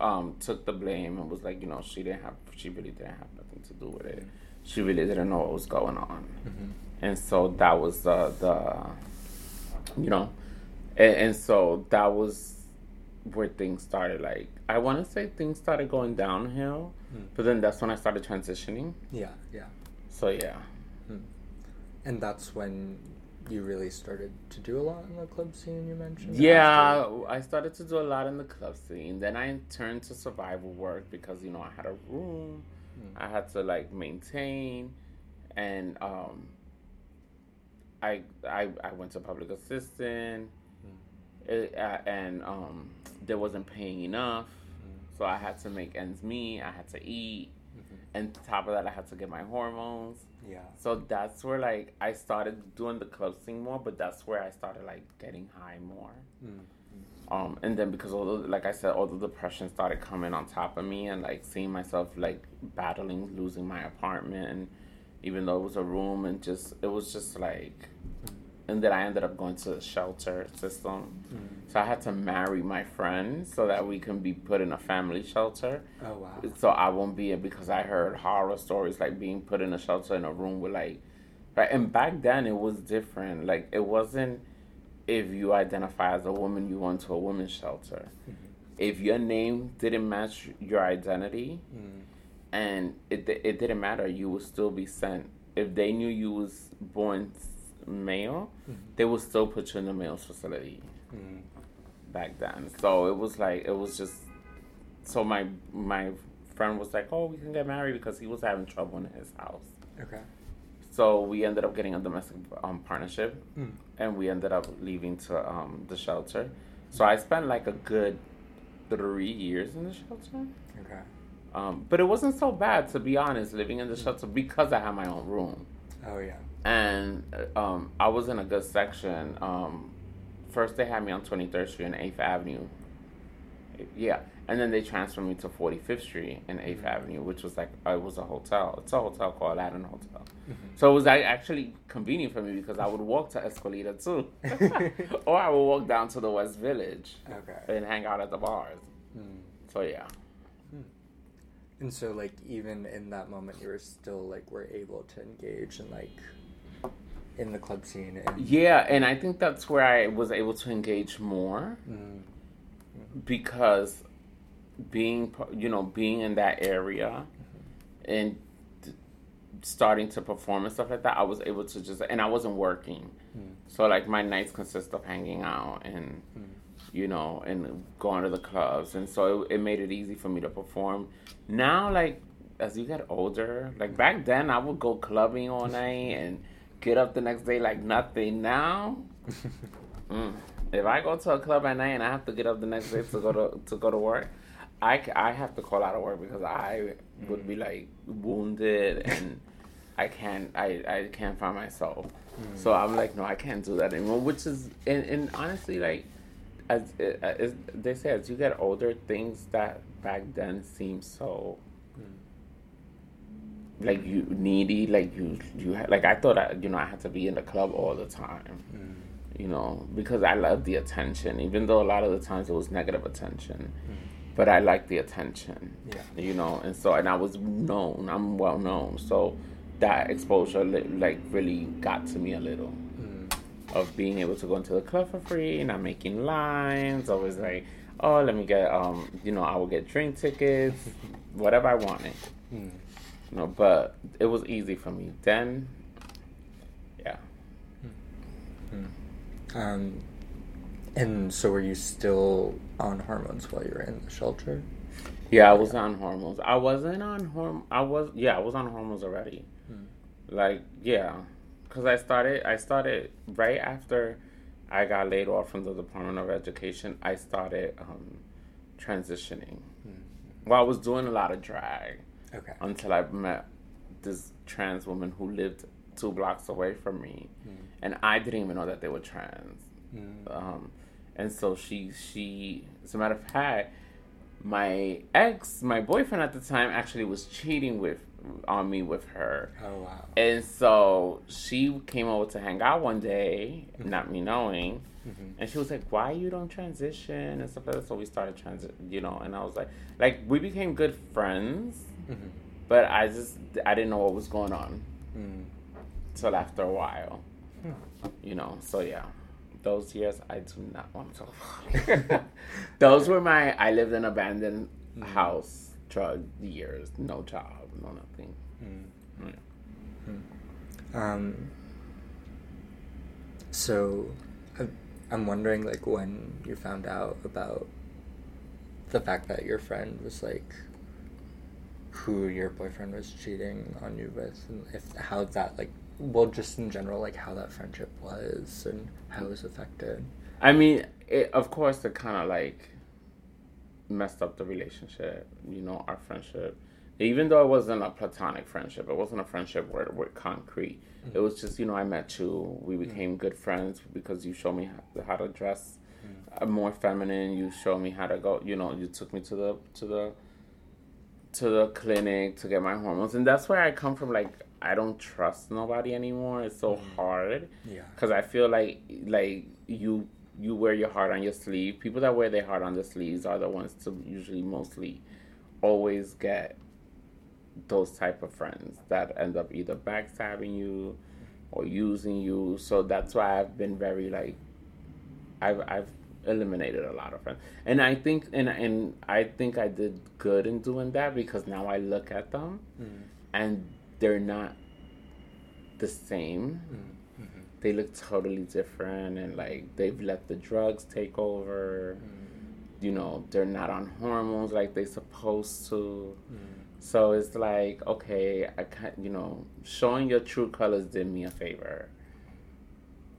um took the blame and was like, you know, she didn't have, she really didn't have nothing to do with it. She really didn't know what was going on
mhm.
And so that was the the you know and, and so that was where things started like i want to say things started going downhill
Mm.
but then that's when i started transitioning
Yeah, yeah.
so yeah
Mm. And that's when you really started to do a lot in the club scene. You mentioned.
yeah
after-
i started to do a lot in the club scene then i turned to survival work because you know i had a room
Mm.
i had to like maintain and um i i, I went to public assistant it, uh, and um, they wasn't paying enough, so I had to make ends meet. I had to eat,
Mhm.
and on top of that, I had to get my hormones.
Yeah.
So that's where like I started doing the club scene more, but that's where I started like getting high more.
Mm.
Um, and then because all the, like I said, all the depression started coming on top of me, and like seeing myself like battling losing my apartment, and even though it was a room, and just it was just like, and then I ended up going to the shelter system.
Mm.
So I had to marry my friend so that we can be put in a family shelter.
Oh wow.
So I won't be it because I heard horror stories like being put in a shelter in a room with like, right. And back then it was different. Like it wasn't if you identify as a woman, you went to a women's shelter.
Mhm.
If your name didn't match your identity,
Mm.
And it it didn't matter, you would still be sent. If they knew you was born male,
Mhm.
they would still put you in the male's facility. mm. back then. So it was like it was just so my my friend was like, "Oh, we can get married," because he was having trouble in his house.
Okay.
So we ended up getting a domestic um, partnership,
Mm.
and we ended up leaving to um, the shelter. So I spent like a good three years in the shelter.
Okay.
Um, but it wasn't so bad, to be honest, living in the shelter because I had my own room.
Oh yeah.
And uh, um, I was in a good section. Um, first, they had me on 23rd Street and 8th Avenue. Yeah. And then they transferred me to 45th Street and 8th Avenue, which was like, uh, it was a hotel. It's a hotel called Aladdin Hotel. So it was like, actually convenient for me because I would walk to Escuelita too. or I would walk down to the West Village
Okay.
and hang out at the bars.
Mm.
So yeah.
And so, like, even in that moment, you were still like were able to engage in like in the club scene. And,
Yeah, and I think that's where I was able to engage more
Mm.
because being, you know, being in that area and starting to perform and stuff like that, I was able to just, and I wasn't working.
Mm.
So, like, my nights consist of hanging out and,
Mm.
You know, and going to the clubs. And so it, it made it easy for me to perform. Now, like, as you get older, like back then, I would go clubbing all night and get up the next day like nothing. Now, Mm. If I go to a club at night and I have to get up the next day to go to to go to work, I, I have to call out of work because I would be like wounded and I can't I, I can't find myself. So I'm like, no, I can't do that anymore. Which is and, and honestly, like as, as they say, as you get older, things that back then seem so like you needy, like you you had, like I thought I, you know I had to be in the club all the time
Mm.
you know, because I love the attention, even though a lot of the times it was negative attention. But I like the attention,
Yeah.
you know, and so, and I was known, I'm well known. So that exposure, li- like, really got to me a little
Mm.
Of being able to go into the club for free, not making lines, always like, oh, let me get, um, you know, I will get drink tickets, whatever I wanted,
Mm.
you know, but it was easy for me. Then, yeah.
Um, and so were you still on hormones while you were in the shelter?
Yeah, I was on hormones. I wasn't on horm. I was yeah, I was on hormones already.
Hmm.
Like yeah, because I started. I started right after I got laid off from the Department of Education. I started um, transitioning. Well, I was doing a lot of drag
Okay.
until I met this trans woman who lived two blocks away from me, and I didn't even know that they were trans.
Mm.
Um, and so she she as a matter of fact, my ex, my boyfriend at the time, actually was cheating with on me with her.
Oh wow.
And so she came over to hang out one day, not me knowing,
Mhm.
and she was like, "Why you don't transition and stuff like that?" So we started transit, you know. And I was like, like we became good friends,
Mhm.
but I just I didn't know what was going on
Mm.
till after a while,
Hmm.
you know. So yeah, those years I do not want to talk about. those were my I lived in abandoned
Mm.
house drug years, no job, no nothing.
Mm.
Yeah.
Um. So, I'm wondering, like, when you found out about the fact that your friend was like, who your boyfriend was cheating on you with, and if how that like, well, just in general, like how that friendship was and how it was affected.
I mean, it, of course, it kind of like messed up the relationship, you know, our friendship. Even though it wasn't a platonic friendship, it wasn't a friendship where we're concrete. Mm-hmm. It was just, you know, I met you. We mm-hmm. became good friends because you showed me how, how to dress mm-hmm. uh, more feminine. You showed me how to go. You know, you took me to the to the to the clinic to get my hormones, and that's where I come from. Like, I don't trust nobody anymore. It's so hard
Yeah.
because I feel like like you you wear your heart on your sleeve. People that wear their heart on their sleeves are the ones to usually mostly always get those type of friends that end up either backstabbing you or using you. So that's why I've been very like I've I've eliminated a lot of friends. And I think and and I think I did good in doing that because now I look at them
Mm.
and they're not the same
Mm. Mhm.
they look totally different and like they've let the drugs take over.
Mm.
You know, they're not on hormones like they're supposed to. So it's like, okay, I can't, you know, showing your true colors did me a favor.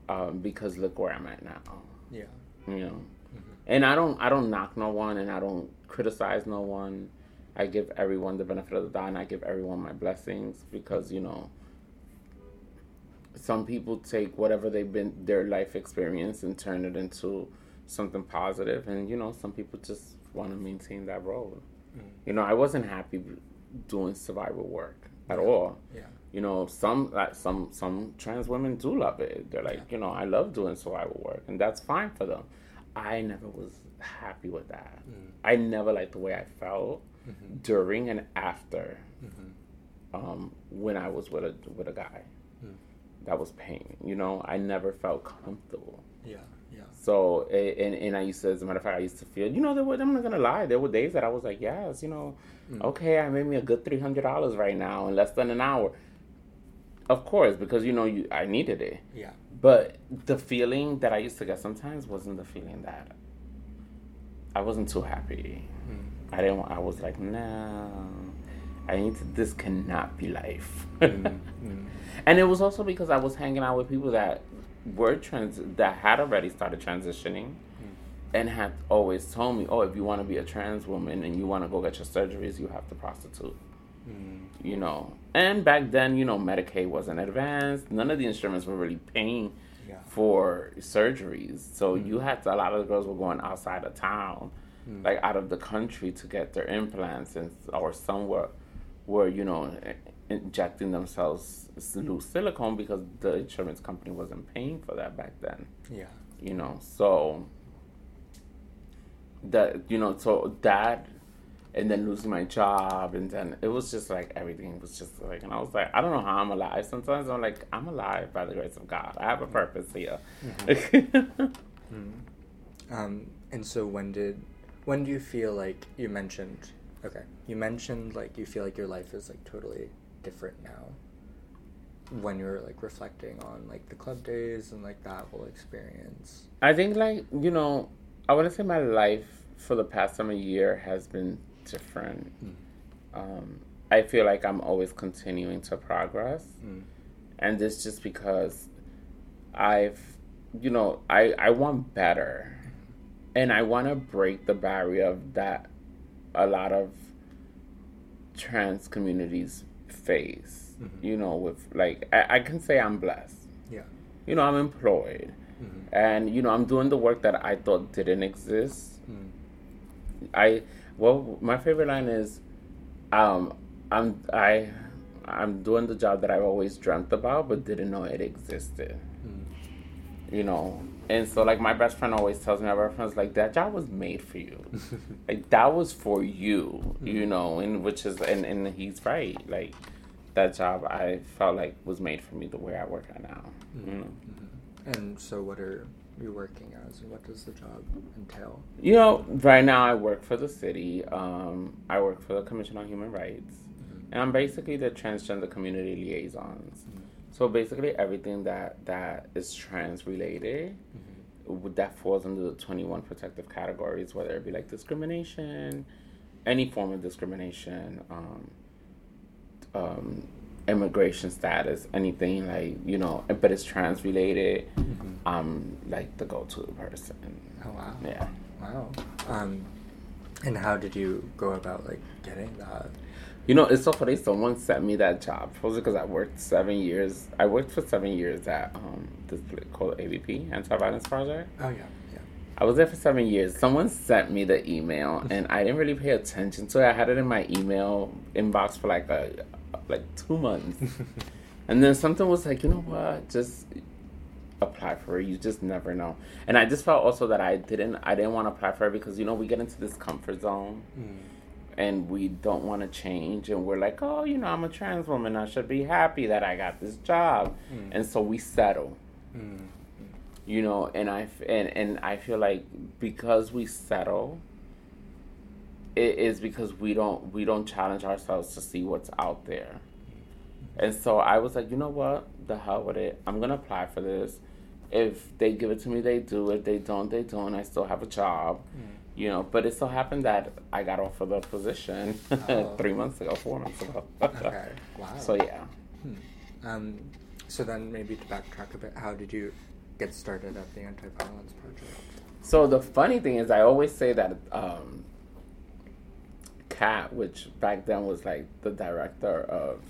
Um, because look where I'm at now.
Yeah.
You know.
Mhm.
And I don't I don't knock no one and I don't criticize no one. I give everyone the benefit of the doubt and I give everyone my blessings because, you know, some people take whatever they've been their life experience and turn it into something positive and you know, some people just want to maintain that role.
Mm.
You know, I wasn't happy doing survival work at
Yeah.
all.
Yeah.
You know, some like some some trans women do love it. They're like,
Yeah.
you know, I love doing survival work, and that's fine for them. I never was happy with that.
Mm.
I never liked the way I felt
Mhm.
during and after
Mhm.
um, when I was with a with a guy.
Mm.
That was pain. You know, I never felt comfortable.
Yeah.
So, and, and I used to, as a matter of fact, I used to feel, you know, there were, I'm not gonna lie, there were days that I was like, yes, you know,
Mm.
okay, I made me a good three hundred dollars right now in less than an hour. Of course, because you know, you I needed it.
Yeah.
But the feeling that I used to get sometimes wasn't the feeling that I wasn't too happy.
Mm.
I didn't. I was like, no, I need to. This cannot be life.
Mm. Mm.
And it was also because I was hanging out with people that were trans that had already started transitioning and had always told me, "Oh, if you want to be a trans woman and you want to go get your surgeries, you have to prostitute."
Mm.
You know. And back then, you know, Medicaid wasn't advanced. None of the instruments were really paying
Yeah.
for surgeries. So
Mm.
you had to, a lot of the girls were going outside of town,
Mm.
like out of the country to get their implants and or some were, were you know injecting themselves loose silicone because the insurance company wasn't paying for that back then.
Yeah.
you know so that you know so that and then losing my job and then it was just like everything was just like and i was like i don't know how i'm alive. Sometimes i'm like i'm alive by the grace of god. I have a purpose here.
Mm. Um, and so when did when do you feel like you mentioned okay you mentioned like you feel like your life is like totally different now. When you're like reflecting on like the club days and like that whole experience.
I think like you know i want to say my life for the past summer year has been different.
Mm.
um, i feel like i'm always continuing to progress.
Mm.
and this just because I've, you know, I I want better, and I want to break the barrier of that a lot of trans communities face.
Mhm.
You know, with like I, I can say I'm blessed.
yeah
You know, I'm employed,
Mhm.
and you know, I'm doing the work that I thought didn't exist.
Mm.
I well, my favorite line is, um, I'm I. I'm doing the job that I've always dreamt about, but didn't know it existed.
Mm.
you know. And so, like, my best friend always tells me, my best friend's like, that job was made for you. like, that was for you, you know, and which is, and, and he's right. Like, that job I felt like was made for me the way I work at now, you know.
Mhm. and so what are you working as what does the job entail
You know, right now I work for the city. Um, I work for the Commission on Human Rights.
Mhm.
And I'm basically the transgender community liaisons. So basically everything that, that is trans related
Mhm.
that falls under the 21 protective categories, whether it be like discrimination, any form of discrimination, um, um, immigration status, anything like, you know, but it's trans related,
Mhm.
I'm like the go to person.
oh wow
Yeah.
wow um and how did you go about like getting that
You know, it's so funny. Someone sent me that job. Probably because I worked seven years. I worked for seven years at um, this place called AVP, Anti Violence Project.
oh yeah yeah
I was there for seven years. Someone sent me the email, and I didn't really pay attention to it. I had it in my email inbox for like a like two months, and then something was like, you know what, just apply for it. You just never know. And I just felt also that I didn't. I didn't want to apply for it because you know we get into this comfort zone
Mm.
And we don't want to change and we're like oh you know i'm a trans woman i should be happy that i got this job
Mm.
and so we settle
Mm.
you know and i and, and i feel like because we settle it is because we don't we don't challenge ourselves to see what's out there And so I was like, you know what? The hell with it. I'm gonna apply for this. If they give it to me, they do. If they don't, they don't. I still have a job.
Mm.
You know, but it so happened that I got offered the position
Oh.
three months ago, four months ago.
Okay. Wow.
So yeah.
Hmm. Um, so then maybe to backtrack a bit, how did you get started at the Anti-Violence Project?
So the funny thing is, I always say that um, Kat, which back then was like the director of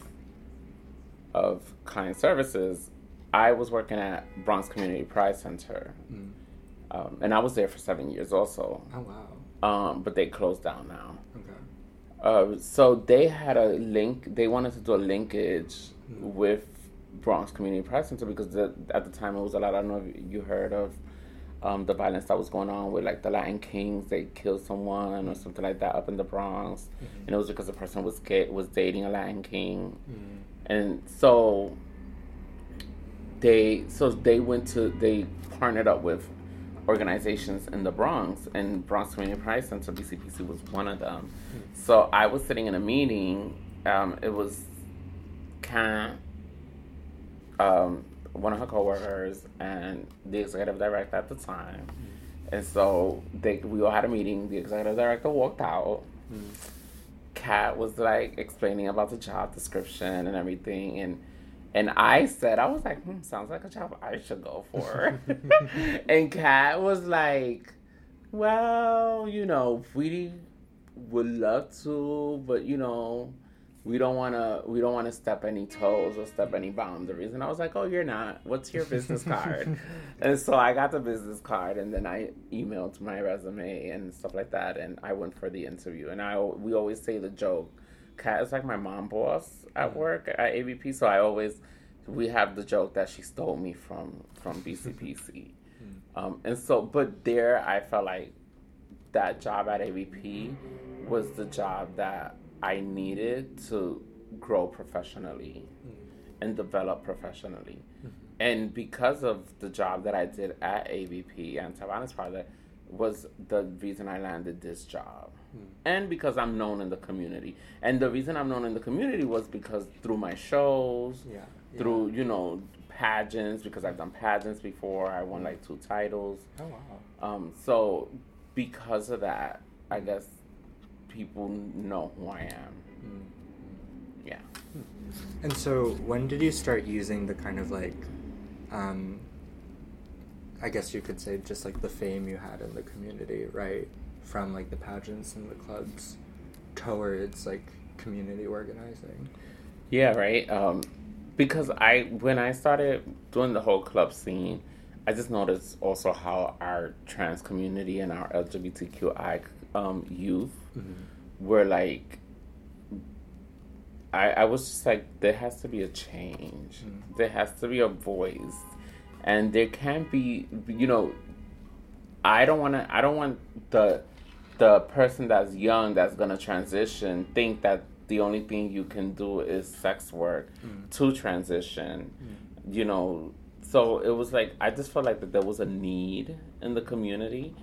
of client services, I was working at Bronx Community Pride Center,
Mm.
Um, and I was there for seven years also.
Oh wow.
Um, but they closed down now.
Okay.
Uh, so they had a link. They wanted to do a linkage
Mm.
with Bronx Community Pride Center because the, at the time it was a lot. I don't know if you heard of um, the violence that was going on with like the Latin Kings. They killed someone or something like that up in the Bronx,
Mhm.
and it was because the person was gay, was dating a Latin King,
Mm.
and so they so they went to they partnered up with organizations in the Bronx and Bronx Community Pride Center BCPC was one of them. So I was sitting in a meeting. Um, it was kind um, one of her coworkers and the executive director at the time. And so they we all had a meeting. The executive director walked out.
Mm.
Kat was like explaining about the job description and everything, and and I said I was like, hmm, sounds like a job I should go for. and Kat was like, well, you know, we would love to, but you know, we don't want to we don't want to step any toes or step any boundaries. And I was like, oh, you're not. What's your business card? and so I got the business card, and then I emailed my resume and stuff like that, and I went for the interview. And I we always say the joke. Kat is like my mom boss at mm. work at AVP, so I always we have the joke that she stole me from from BCPC. Mm. Um, and so, but there, I felt like that job at AVP was the job that I needed to grow professionally mm. and develop professionally. Mm-hmm. And because of the job that I did at AVP and Tavares Project was the reason I landed this job. And because I'm known in the community. And the reason I'm known in the community was because through my shows,
Yeah. yeah.
through, you know, pageants, because I've done pageants before. I won like two titles.
Oh wow.
Um, so because of that, I guess people know who I am.
Mm.
Yeah.
And so, when did you start using the kind of like, um, I guess you could say just like the fame you had in the community, right? From like the pageants and the clubs towards like community organizing.
Yeah, right. Um, because I when I started doing the whole club scene, I just noticed also how our trans community and our LGBTQI um, youth were like. I, I was just like, there has to be a change.
Mm.
There has to be a voice, and there can't be, you know. I don't want to. I don't want the the person that's young that's gonna transition think that the only thing you can do is sex work
Mm.
to transition. You know, so it was like I just felt like that there was a need in the community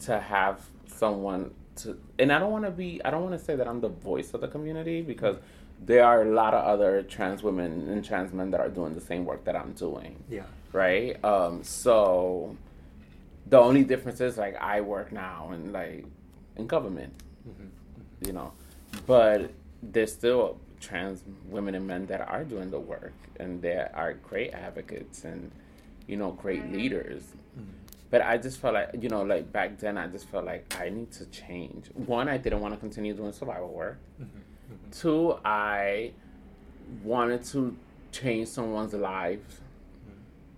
to have someone to, and I don't want to be. I don't want to say that I'm the voice of the community because there are a lot of other trans women and trans men that are doing the same work that I'm doing
Yeah.
right? Um, so the only difference is like I work now and like in government,
Mhm.
you know, but there's still trans women and men that are doing the work and they are great advocates and you know great mm-hmm. leaders. Mm-hmm. But I just felt like you know like back then I just felt like I need to change. One, I didn't want to continue doing survival work. Two, I wanted to change someone's life.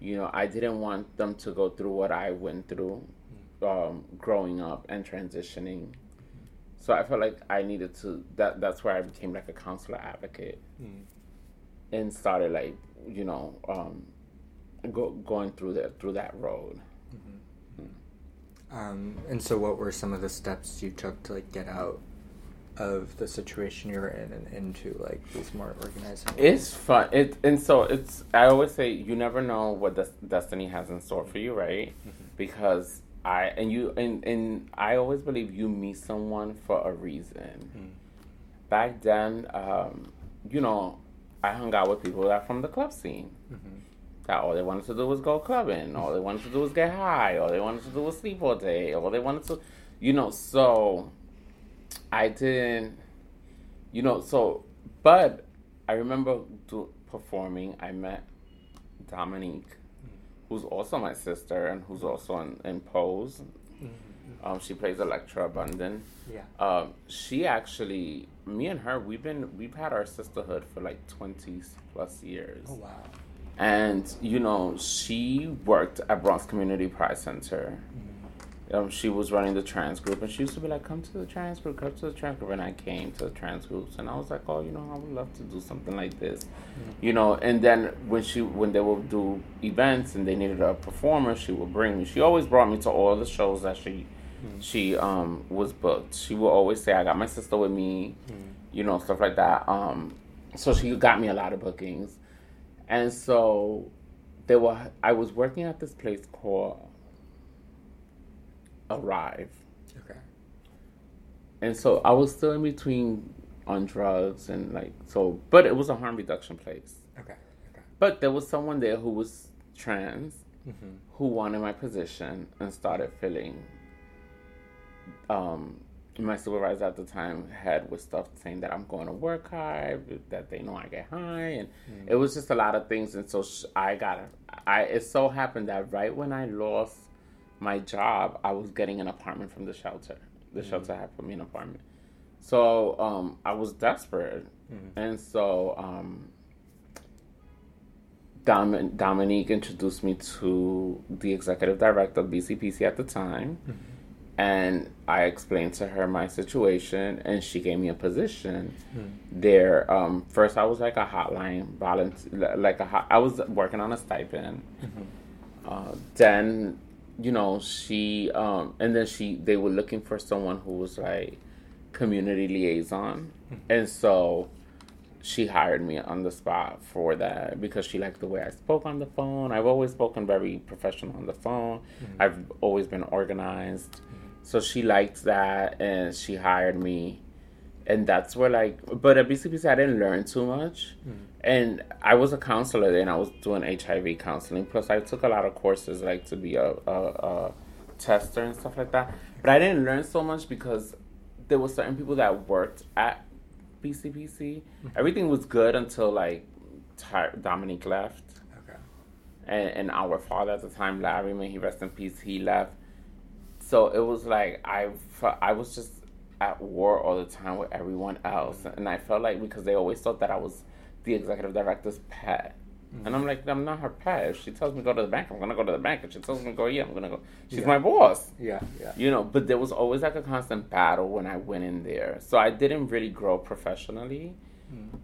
You know, I didn't want them to go through what I went through um, growing up and transitioning. So I felt like I needed to. That that's where I became like a counselor advocate
Mm.
and started like you know um, go, going through that through that road.
Um, and so, what were some of the steps you took to like get out of the situation you're in and into like these more organizing?
It's fun. It and so it's. I always say you never know what des- destiny has in store for you, right? Because I and you and and I always believe you meet someone for a reason.
Mm.
Back then, um, you know, I hung out with people that from the club scene. Mm-hmm. That all they wanted to do was go clubbing. All they wanted to do was get high. All they wanted to do was sleep all day. All they wanted to, you know. So I didn't, you know. So, but I remember do, performing. I met Dominique, who's also my sister and who's also in, in Pose. Mm-hmm. Um, she plays Elektra Abundance.
Yeah.
Um, she actually, me and her, we've been we've had our sisterhood for like twenty plus years.
Oh wow.
And you know, she worked at Bronx Community Pride Center. Mm-hmm um, she was running the trans group, and she used to be like, "Come to the trans group, come to the trans group." And I came to the trans groups, and I was like, "Oh, you know, I would love to do something like this," mm-hmm. you know. And then when she, when they would do events and they needed a performer, she would bring me. She always brought me to all the shows that she, mm-hmm. she um was booked. She would always say, "I got my sister with me," mm-hmm. you know, stuff like that. Um, so she got me a lot of bookings, and so there were. I was working at this place called arrive.
Okay.
And so I was still in between on drugs and like so, but it was a harm reduction place.
Okay. Okay.
But there was someone there who was trans, mm-hmm. who wanted my position and started feeling. Um, my supervisor at the time had with stuff saying that I'm going to work hard, that they know I get high, and mm-hmm. it was just a lot of things. And so I got, I it so happened that right when I lost my job, I was getting an apartment from the shelter. The mm-hmm. shelter had put me an apartment. So um, I was desperate. Mm-hmm. And so um, Dom- Dominique introduced me to the executive director of BCPC at the time. Mm-hmm. And I explained to her my situation, and she gave me a position mm. there. Um, first, I was like a hotline volunteer, like a hot, I was working on a stipend. Mm-hmm. Uh, then you know, she um and then she they were looking for someone who was like community liaison. Mm-hmm. And so she hired me on the spot for that because she liked the way I spoke on the phone. I've always spoken very professional on the phone. Mm-hmm. I've always been organized. Mm-hmm. So she liked that and she hired me. And that's where like but at BCPC I didn't learn too much. Mm-hmm and I was a counselor and I was doing HIV counseling. Plus, I took a lot of courses like to be a, a, a, tester and stuff like that. But I didn't learn so much because there were certain people that worked at BCPC. Mm-hmm. Everything was good until like Ty- Dominique left.
Okay.
And, and our father at the time, Larry, may he rest in peace, he left. So it was like I, I was just at war all the time with everyone else, and I felt like because they always thought that I was the executive director's pet. Mm-hmm. And I'm like, I'm not her pet. If she tells me to go to the bank, I'm gonna go to the bank. If she tells me to go, yeah, I'm gonna go. She's
yeah.
my boss.
Yeah, yeah.
You know, but there was always like a constant battle when I went in there. So I didn't really grow professionally. Mm-hmm.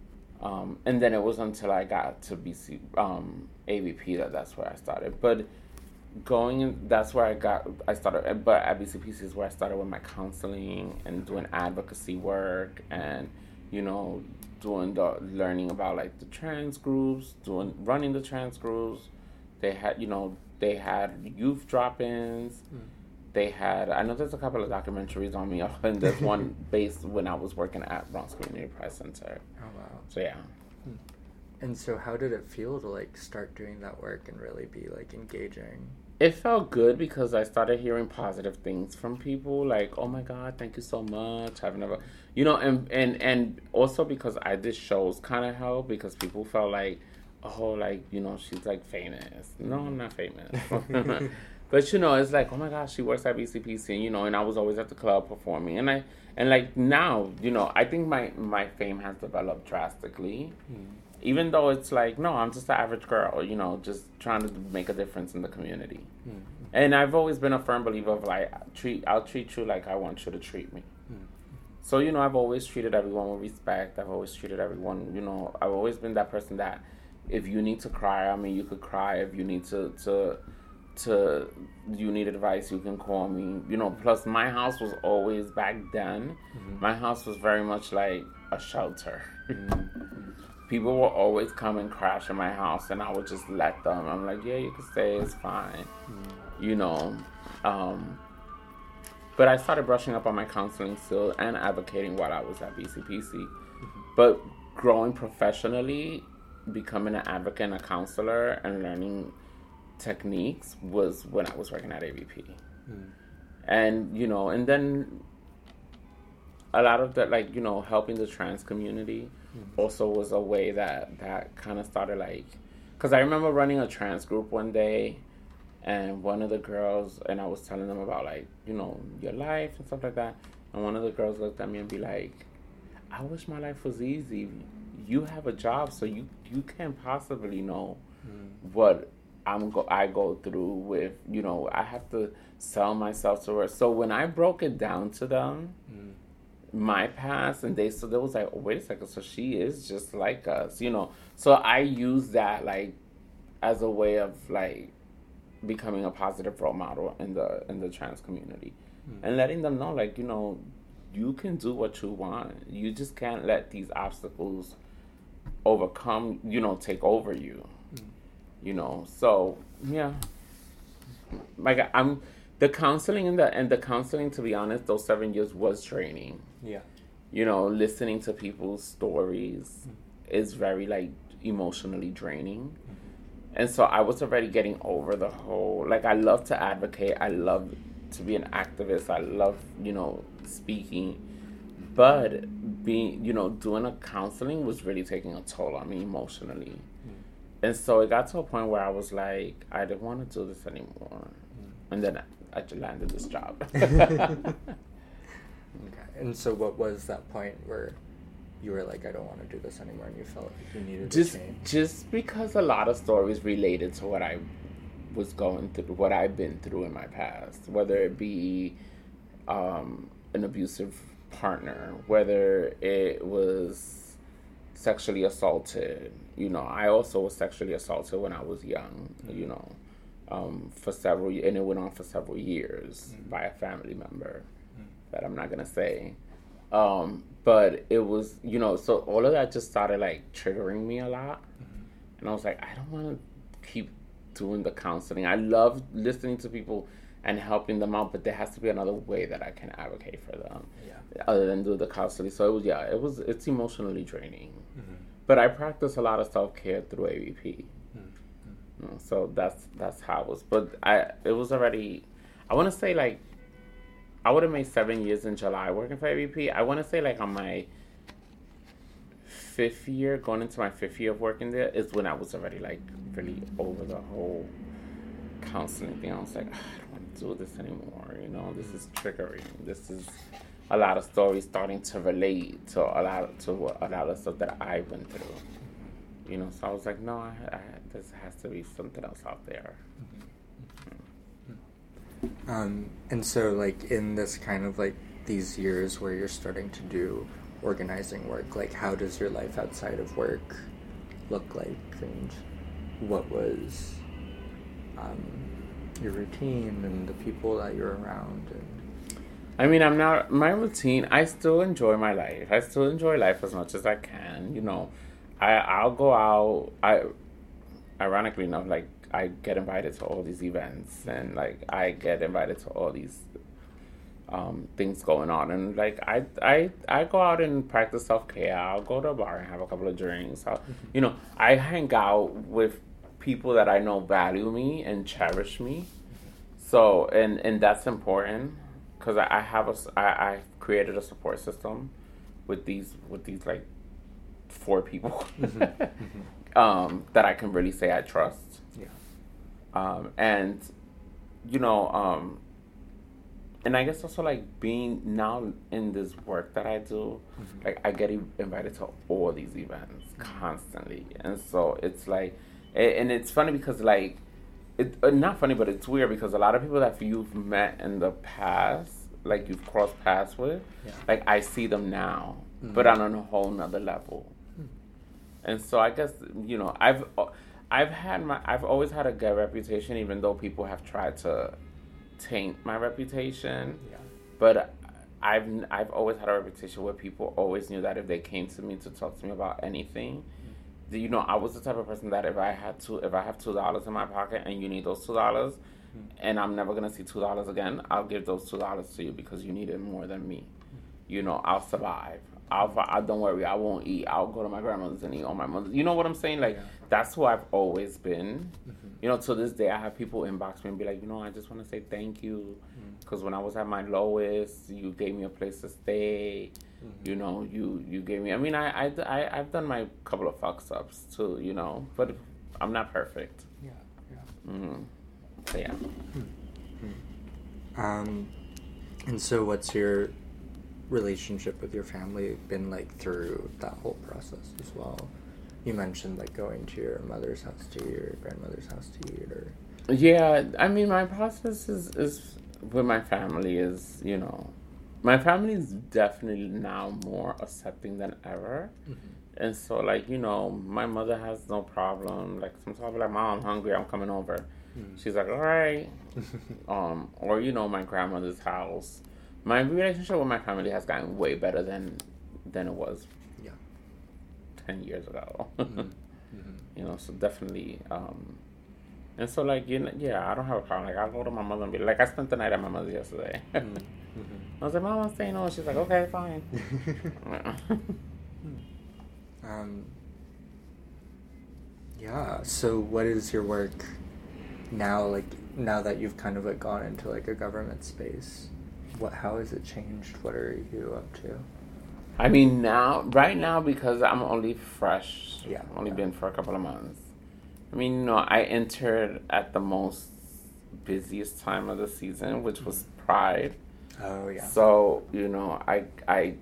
Um, and then it was until I got to BC um, AVP that that's where I started. But going in, that's where I got I started. But at BCPC is where I started with my counseling and doing advocacy work and you know doing the learning about like the trans groups, doing running the trans groups. They had you know they had youth drop-ins. Mm. They had I know there's a couple of documentaries on me, and there's one based when I was working at Bronx Community Pride Center.
Oh wow!
So yeah.
Hmm. And so, how did it feel to like start doing that work and really be like engaging?
It felt good because I started hearing positive things from people like, "Oh my god, thank you so much." I've never, you know, and and and also because I did shows kind of helped because people felt like, "Oh, like you know, she's like famous." No, I'm not famous. but you know, it's like, "Oh my gosh, she works at BCPC," and, you know, and I was always at the club performing, and I and like now, you know, I think my my fame has developed drastically. Mm even though it's like no i'm just an average girl you know just trying to make a difference in the community. Mm-hmm. and i've always been a firm believer of like treat i'll treat you like i want you to treat me. Mm-hmm. so you know i've always treated everyone with respect. I've always treated everyone you know i've always been that person that if you need to cry i mean you could cry. If you need to to to you need advice you can call me. You know plus my house was always back then mm-hmm. my house was very much like a shelter. Mm-hmm people will always come and crash in my house and I would just let them. I'm like, yeah, you can stay, it's fine. Mm. You know. Um, but I started brushing up on my counseling still and advocating while I was at BCPC. Mm-hmm. But growing professionally, becoming an advocate and a counselor, and learning techniques was when I was working at AVP. Mm. And, you know, and then a lot of that, like, you know, helping the trans community mm. also was a way that, that kind of started, like, because I remember running a trans group one day and one of the girls and I was telling them about like you know your life and stuff like that and one of the girls looked at me and be like I wish my life was easy you have a job so you you can't possibly know mm. what I'm go I go through with you know I have to sell myself to her so when I broke it down to them mm. My past and they so they was like oh, wait a second so she is just like us you know? So I use that like as a way of like becoming a positive role model in the in the trans community. Mm. and letting them know like you know you can do what you want. You just can't let these obstacles overcome you know take over you. Mm. you know? So yeah. Like i'm the counseling and the and the counseling to be honest those seven years was training
yeah
you know listening to people's stories mm. is very like emotionally draining and so I was already getting over the whole like I love to advocate, I love to be an activist, I love, you know, speaking. But being, you know, doing a counseling was really taking a toll on me emotionally. Mm. And so it got to a point where I was like, I didn't want to do this anymore. Mm. And then I, landed this job.
okay. And so what was that point where you were like, I don't want to do this anymore, and you felt like you needed
just,
to change?
Just because a lot of stories related to what I was going through, what I've been through in my past, whether it be um, an abusive partner, whether it was sexually assaulted. You know, I also was sexually assaulted when I was young. Mm-hmm. You know, um, for several, and it went on for several years mm-hmm. by a family member mm-hmm. that I'm not gonna say. Um, but it was, you know, so all of that just started like triggering me a lot. Mm-hmm. And I was like, I don't want to keep doing the counseling. I love listening to people and helping them out, but there has to be another way that I can advocate for them.
Yeah.
Other than do the counseling. So it was, yeah, it was, it's emotionally draining. Mm-hmm. But I practice a lot of self care through AVP. So that's, that's how it was. But I, it was already, I want to say like I would have made seven years in July working for AVP. I want to say like on my fifth year, going into my fifth year of working there, is when I was already like really over the whole counseling thing. I was like, ah, I don't want to do this anymore. You know, this is triggering. This is a lot of stories starting to relate to a lot to a lot of stuff that I went through. You know, so I was like, no, I, I, this has to be something else out there. Mm-hmm.
Um, and so, like, in this kind of like these years where you're starting to do organizing work, like, how does your life outside of work look like? And what was um, your routine and the people that you're around? And
I mean, I'm not my routine. I still enjoy my life. I still enjoy life as much as I can. You know, I I'll go out. I ironically enough, like I get invited to all these events and like I get invited to all these um, things going on and like I I I go out and practice self care. I'll go to a bar and have a couple of drinks. Mm-hmm. You know, I hang out with people that I know value me and cherish me. So and and that's important because I, I have a I I created a support system with these with these like four people mm-hmm. Mm-hmm. um, that I can really say I trust. Um, and you know, um, and I guess also like being now in this work that I do, mm-hmm. like I get invited to all these events constantly, and so it's like, and it's funny because like, it uh, not funny, but it's weird because a lot of people that you've met in the past, like you've crossed paths with, yeah. like I see them now, mm-hmm. but on a whole nother level. And so I guess you know I've I've had my I've always had a good reputation, even though people have tried to taint my reputation.
Yeah.
But I've I've always had a reputation where people always knew that if they came to me to talk to me about anything, mm-hmm. you know, I was the type of person that if I had to if I have two dollars in my pocket and you need those two dollars, mm-hmm. and I'm never gonna see two dollars again, I'll give those two dollars to you because you need it more than me. Mm-hmm. You know, I'll survive. I'll, I don't worry, I won't eat. I'll go to my grandmother's and eat on my mother's. You know what I'm saying? Like
Yeah.
that's who I've always been. Mm-hmm. You know, to this day, I have people inbox me and be like, you know, I just want to say thank you mm-hmm. because when I was at my lowest, you gave me a place to stay. Mm-hmm. You know, you you gave me. I mean, I I I I've done my couple of fucks ups too. You know, but I'm not perfect.
Yeah, yeah.
Mm. So yeah. Hmm. Hmm.
Um, and so, what's your relationship with your family been like through that whole process as well? You mentioned like going to your mother's house to eat or grandmother's house to eat, or
Yeah, I mean, my process is, is with my family is, you know, my family is definitely now more accepting than ever. And so, like, you know, my mother has no problem. Like, sometimes I'll be like, Mom, I'm hungry, I'm coming over. She's like, All right. um, or, you know, my grandmother's house. My relationship with my family has gotten way better than than it was
yeah.
10 years ago.
Mhm.
you know, so definitely. Um, and so, like, you know, yeah, I don't have a problem. Like, I'll go to my mother and be like, I spent the night at my mother's yesterday.
Mhm.
I was like, Mom, I'm staying over. She's like, okay, fine.
Um, yeah. So, what is your work now? Like now that you've kind of like gone into like a government space, what? How has it changed? What are you up to?
I mean, now, right now, because I'm only fresh,
Yeah, I've
only
yeah.
been for a couple of months. I mean, you know, I entered at the most busiest time of the season, which was Pride.
Oh yeah.
So, you know, I, I,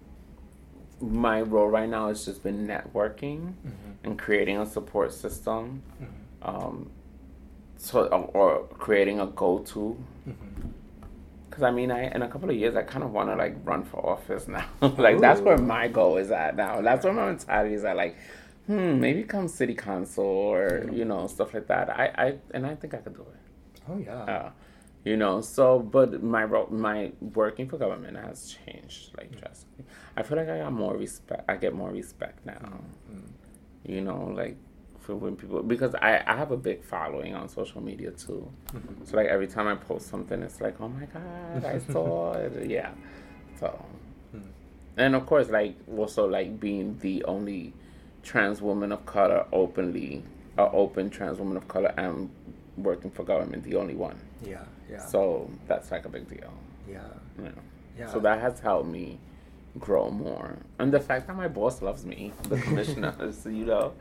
my role right now has just been networking
Mhm.
and creating a support system.
Mhm.
Um, so, or creating a go-to
Mhm.
Cause I mean, I in a couple of years, I kind of want to like run for office now. like that's where my goal is at now. That's where my mentality is at. Like, hmm, maybe come city council or you know stuff like that. I, I and I think I could do it.
Oh yeah.
Uh, you know, so but my ro- my working for government has changed like drastically. I feel like I got more respect. I get more respect now.
Mm.
You know, like for when people because I I have a big following on social media too.
Mhm.
So like every time I post something, it's like, oh my god, I saw it. Yeah. So,
Mm.
and of course, like also like being the only trans woman of color openly, uh, open trans woman of color, and working for government, the only one.
Yeah. Yeah.
So that's like a big deal.
yeah.
Know.
Yeah.
So that has helped me grow more, and the fact that my boss loves me, the commissioner, is, you know,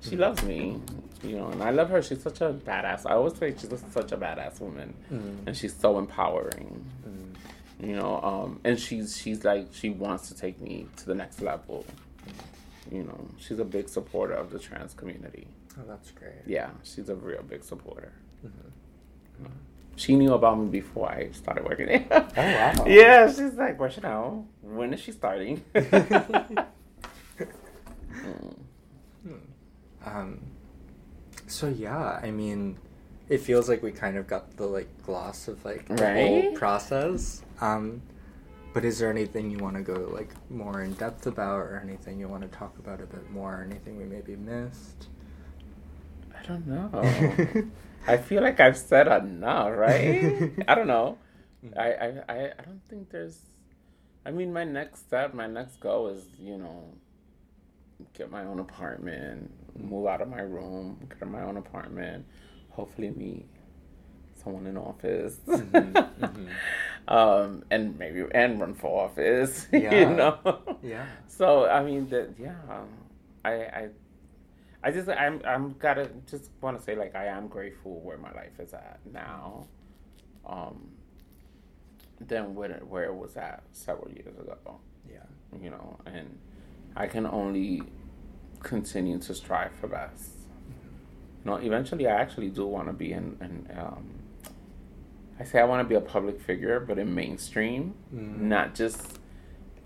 she loves me, you know, and I love her. She's such a badass. I always say she's such a badass woman,
Mm.
and she's so empowering,
Mm.
you know. Um, and she's she's like she wants to take me to the next level. You know, she's a big supporter of the trans community.
Oh, that's great.
Yeah, she's a real big supporter.
Mhm.
She knew about me before I started working there.
Oh, wow.
Yeah, she's like, you know, when is she starting? Mm.
Um, so yeah, I mean, it feels like we kind of got the like gloss of like the whole process. Um, but is there anything you want to go like more in depth about, or anything you want to talk about a bit more? or Anything we maybe missed?
I don't know. I feel like I've said enough, right? I don't know. I, I, I, I don't think there's. I mean, my next step, my next goal is, you know, get my own apartment, move out of my room, get my own apartment, hopefully meet someone in office,
Mhm, mhm.
um, and maybe and run for office.
Yeah.
you know.
Yeah.
So I mean, that yeah, I I I just I'm I'm gotta just want to say like I am grateful where my life is at now, um, than where it, where it was at several years ago.
Yeah.
You know, and I can only continue to strive for best. You know, eventually I actually do want to be in, in um, I say I want to be a public figure, but in mainstream,
Mm.
not just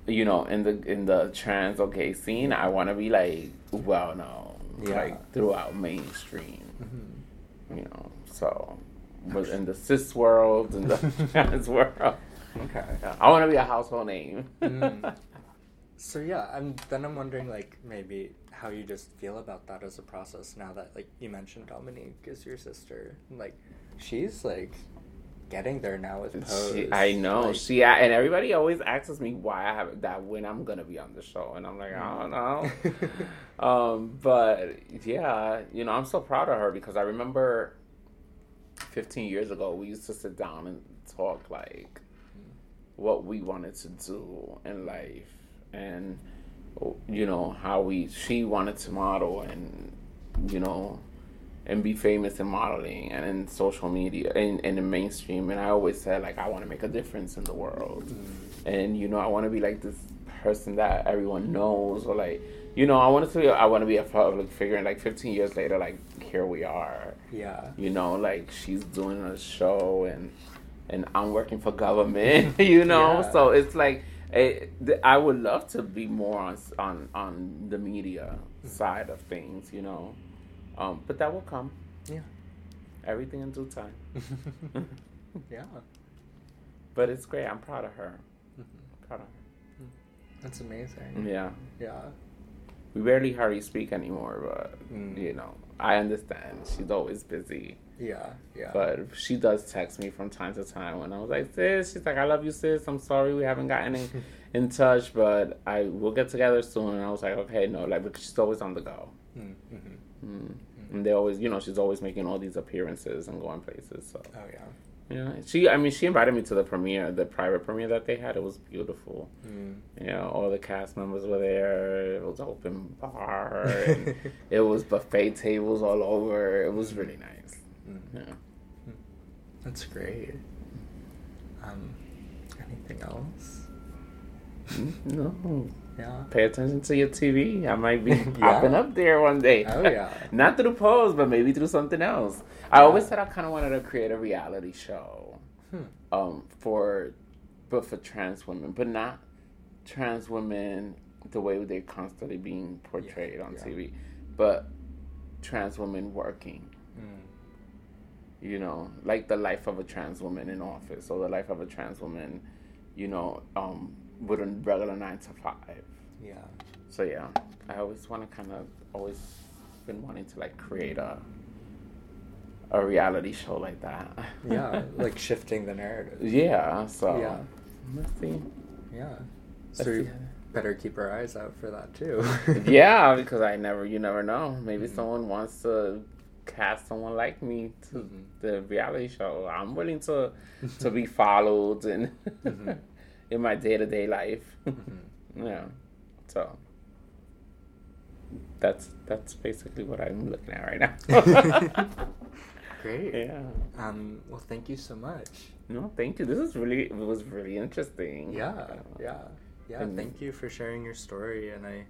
you know in the in the trans or gay scene. I want to be like well known,
Yeah.
like throughout mainstream.
Mhm.
You know, so but in the cis world and the trans world,
Okay.
I want to be a household name.
Mm. So yeah, I'm then I'm wondering like maybe how you just feel about that as a process now that like you mentioned Dominique is your sister. Like she's like getting there now with Pose.
She, I know like, she and everybody always asks me why I have that when I'm gonna be on the show, and I'm like, I don't know. um, but yeah, you know, I'm so proud of her because I remember 15 years ago we used to sit down and talk like what we wanted to do in life and you know how we she wanted to model and you know and be famous in modeling and in social media and in the mainstream. And i always said like i want to make a difference in the world. Mm-hmm. and you know i want to be like this person that everyone knows or like you know i want to be i want to be a public figure. And like 15 years later like here we are.
Yeah.
You know like she's doing a show and and i'm working for government you know? Yeah. so it's like it, I would love to be more on on on the media side of things, you know, um, but that will come.
Yeah,
everything in due time.
yeah,
but it's great. I'm proud of her. Mm-hmm. Proud of her.
That's amazing.
Yeah,
yeah.
We barely hardly speak anymore, but mm. you know, I understand. She's always busy.
Yeah, yeah.
But she does text me from time to time when I was like, sis, she's like, I love you, sis. I'm sorry we haven't gotten in, in touch, but I will get together soon. And I was like, okay, no, like, because she's always on the go. Mm-hmm. Mm. And they always, you know, she's always making all these appearances and going places. So.
Oh, yeah.
Yeah, she. I mean, she invited me to the premiere, the private premiere that they had. It was beautiful. Mm. You know, all the cast members were there. It was open bar. it was buffet tables all over. It was really nice. Mm. Yeah.
That's great. Um, anything else?
Hmm? No.
Yeah.
Pay attention to your TV. I might be yeah. popping up there one day.
Oh yeah.
Not through Pose, but maybe through something else. I always said I kind of wanted to create a reality show, hmm. um, for, but for trans women, but not trans women the way they're constantly being portrayed yeah. on TV, but trans women working you know, like the life of a trans woman in office or the life of a trans woman, you know, um, with a regular nine to five.
Yeah.
So yeah, I always want to kind of always been wanting to like create a a reality show like that.
yeah, like shifting the narrative.
Yeah. So
yeah,
let's see.
Yeah. So you better keep our eyes out for that too.
yeah, because I never, you never know. Maybe mm-hmm. someone wants to cast someone like me to mm-hmm. the reality show. I'm willing to to be followed and mm-hmm. in my day to day life. Mm-hmm. yeah. So that's that's basically what I'm looking at right now.
Great.
Yeah.
Um. Well, thank you so much.
No, thank you. This is really it was really interesting.
Yeah. Yeah. Yeah. And thank you for sharing your story, and I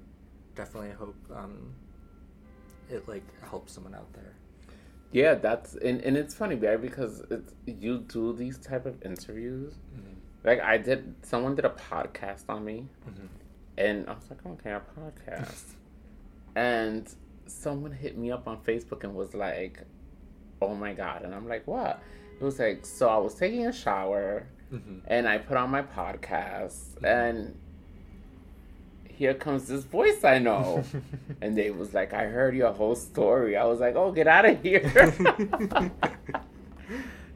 definitely hope um, it like helps someone out there.
Yeah, that's and, and it's funny, right? Because it's you do these type of interviews. Mm-hmm. Like I did, someone did a podcast on me, mm-hmm. and I was like, okay, a podcast, and someone hit me up on Facebook and was like, oh my god, and I'm like, what? It was like, so I was taking a shower, mm-hmm. and I put on my podcast, mm-hmm. and here comes this voice I know. and they was like, I heard your whole story. I was like, oh, get out of here.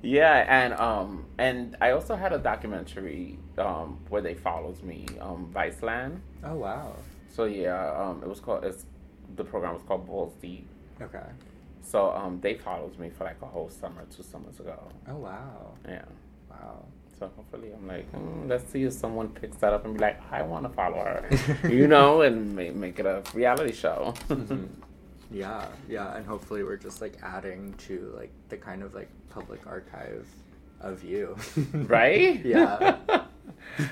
yeah, and um, and I also had a documentary um where they followed me, um, Viceland.
Oh wow.
So yeah, um, it was called. It's the program was called Balls Deep.
Okay.
So um, they followed me for like a whole summer, two summers ago.
Oh wow.
Yeah.
Wow.
So hopefully, I'm like, mm, let's see if someone picks that up and be like, I want to follow her, you know, and make, make it a reality show.
mm-hmm. Yeah, yeah, and hopefully we're just like adding to like the kind of like public archive of you,
right?
yeah,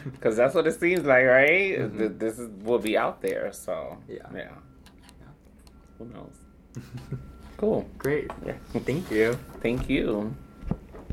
because that's what it seems like, right? Mm-hmm. This is will be out there, so
yeah,
yeah. yeah. Who knows? cool.
Great.
Yeah.
Thank you.
Thank you.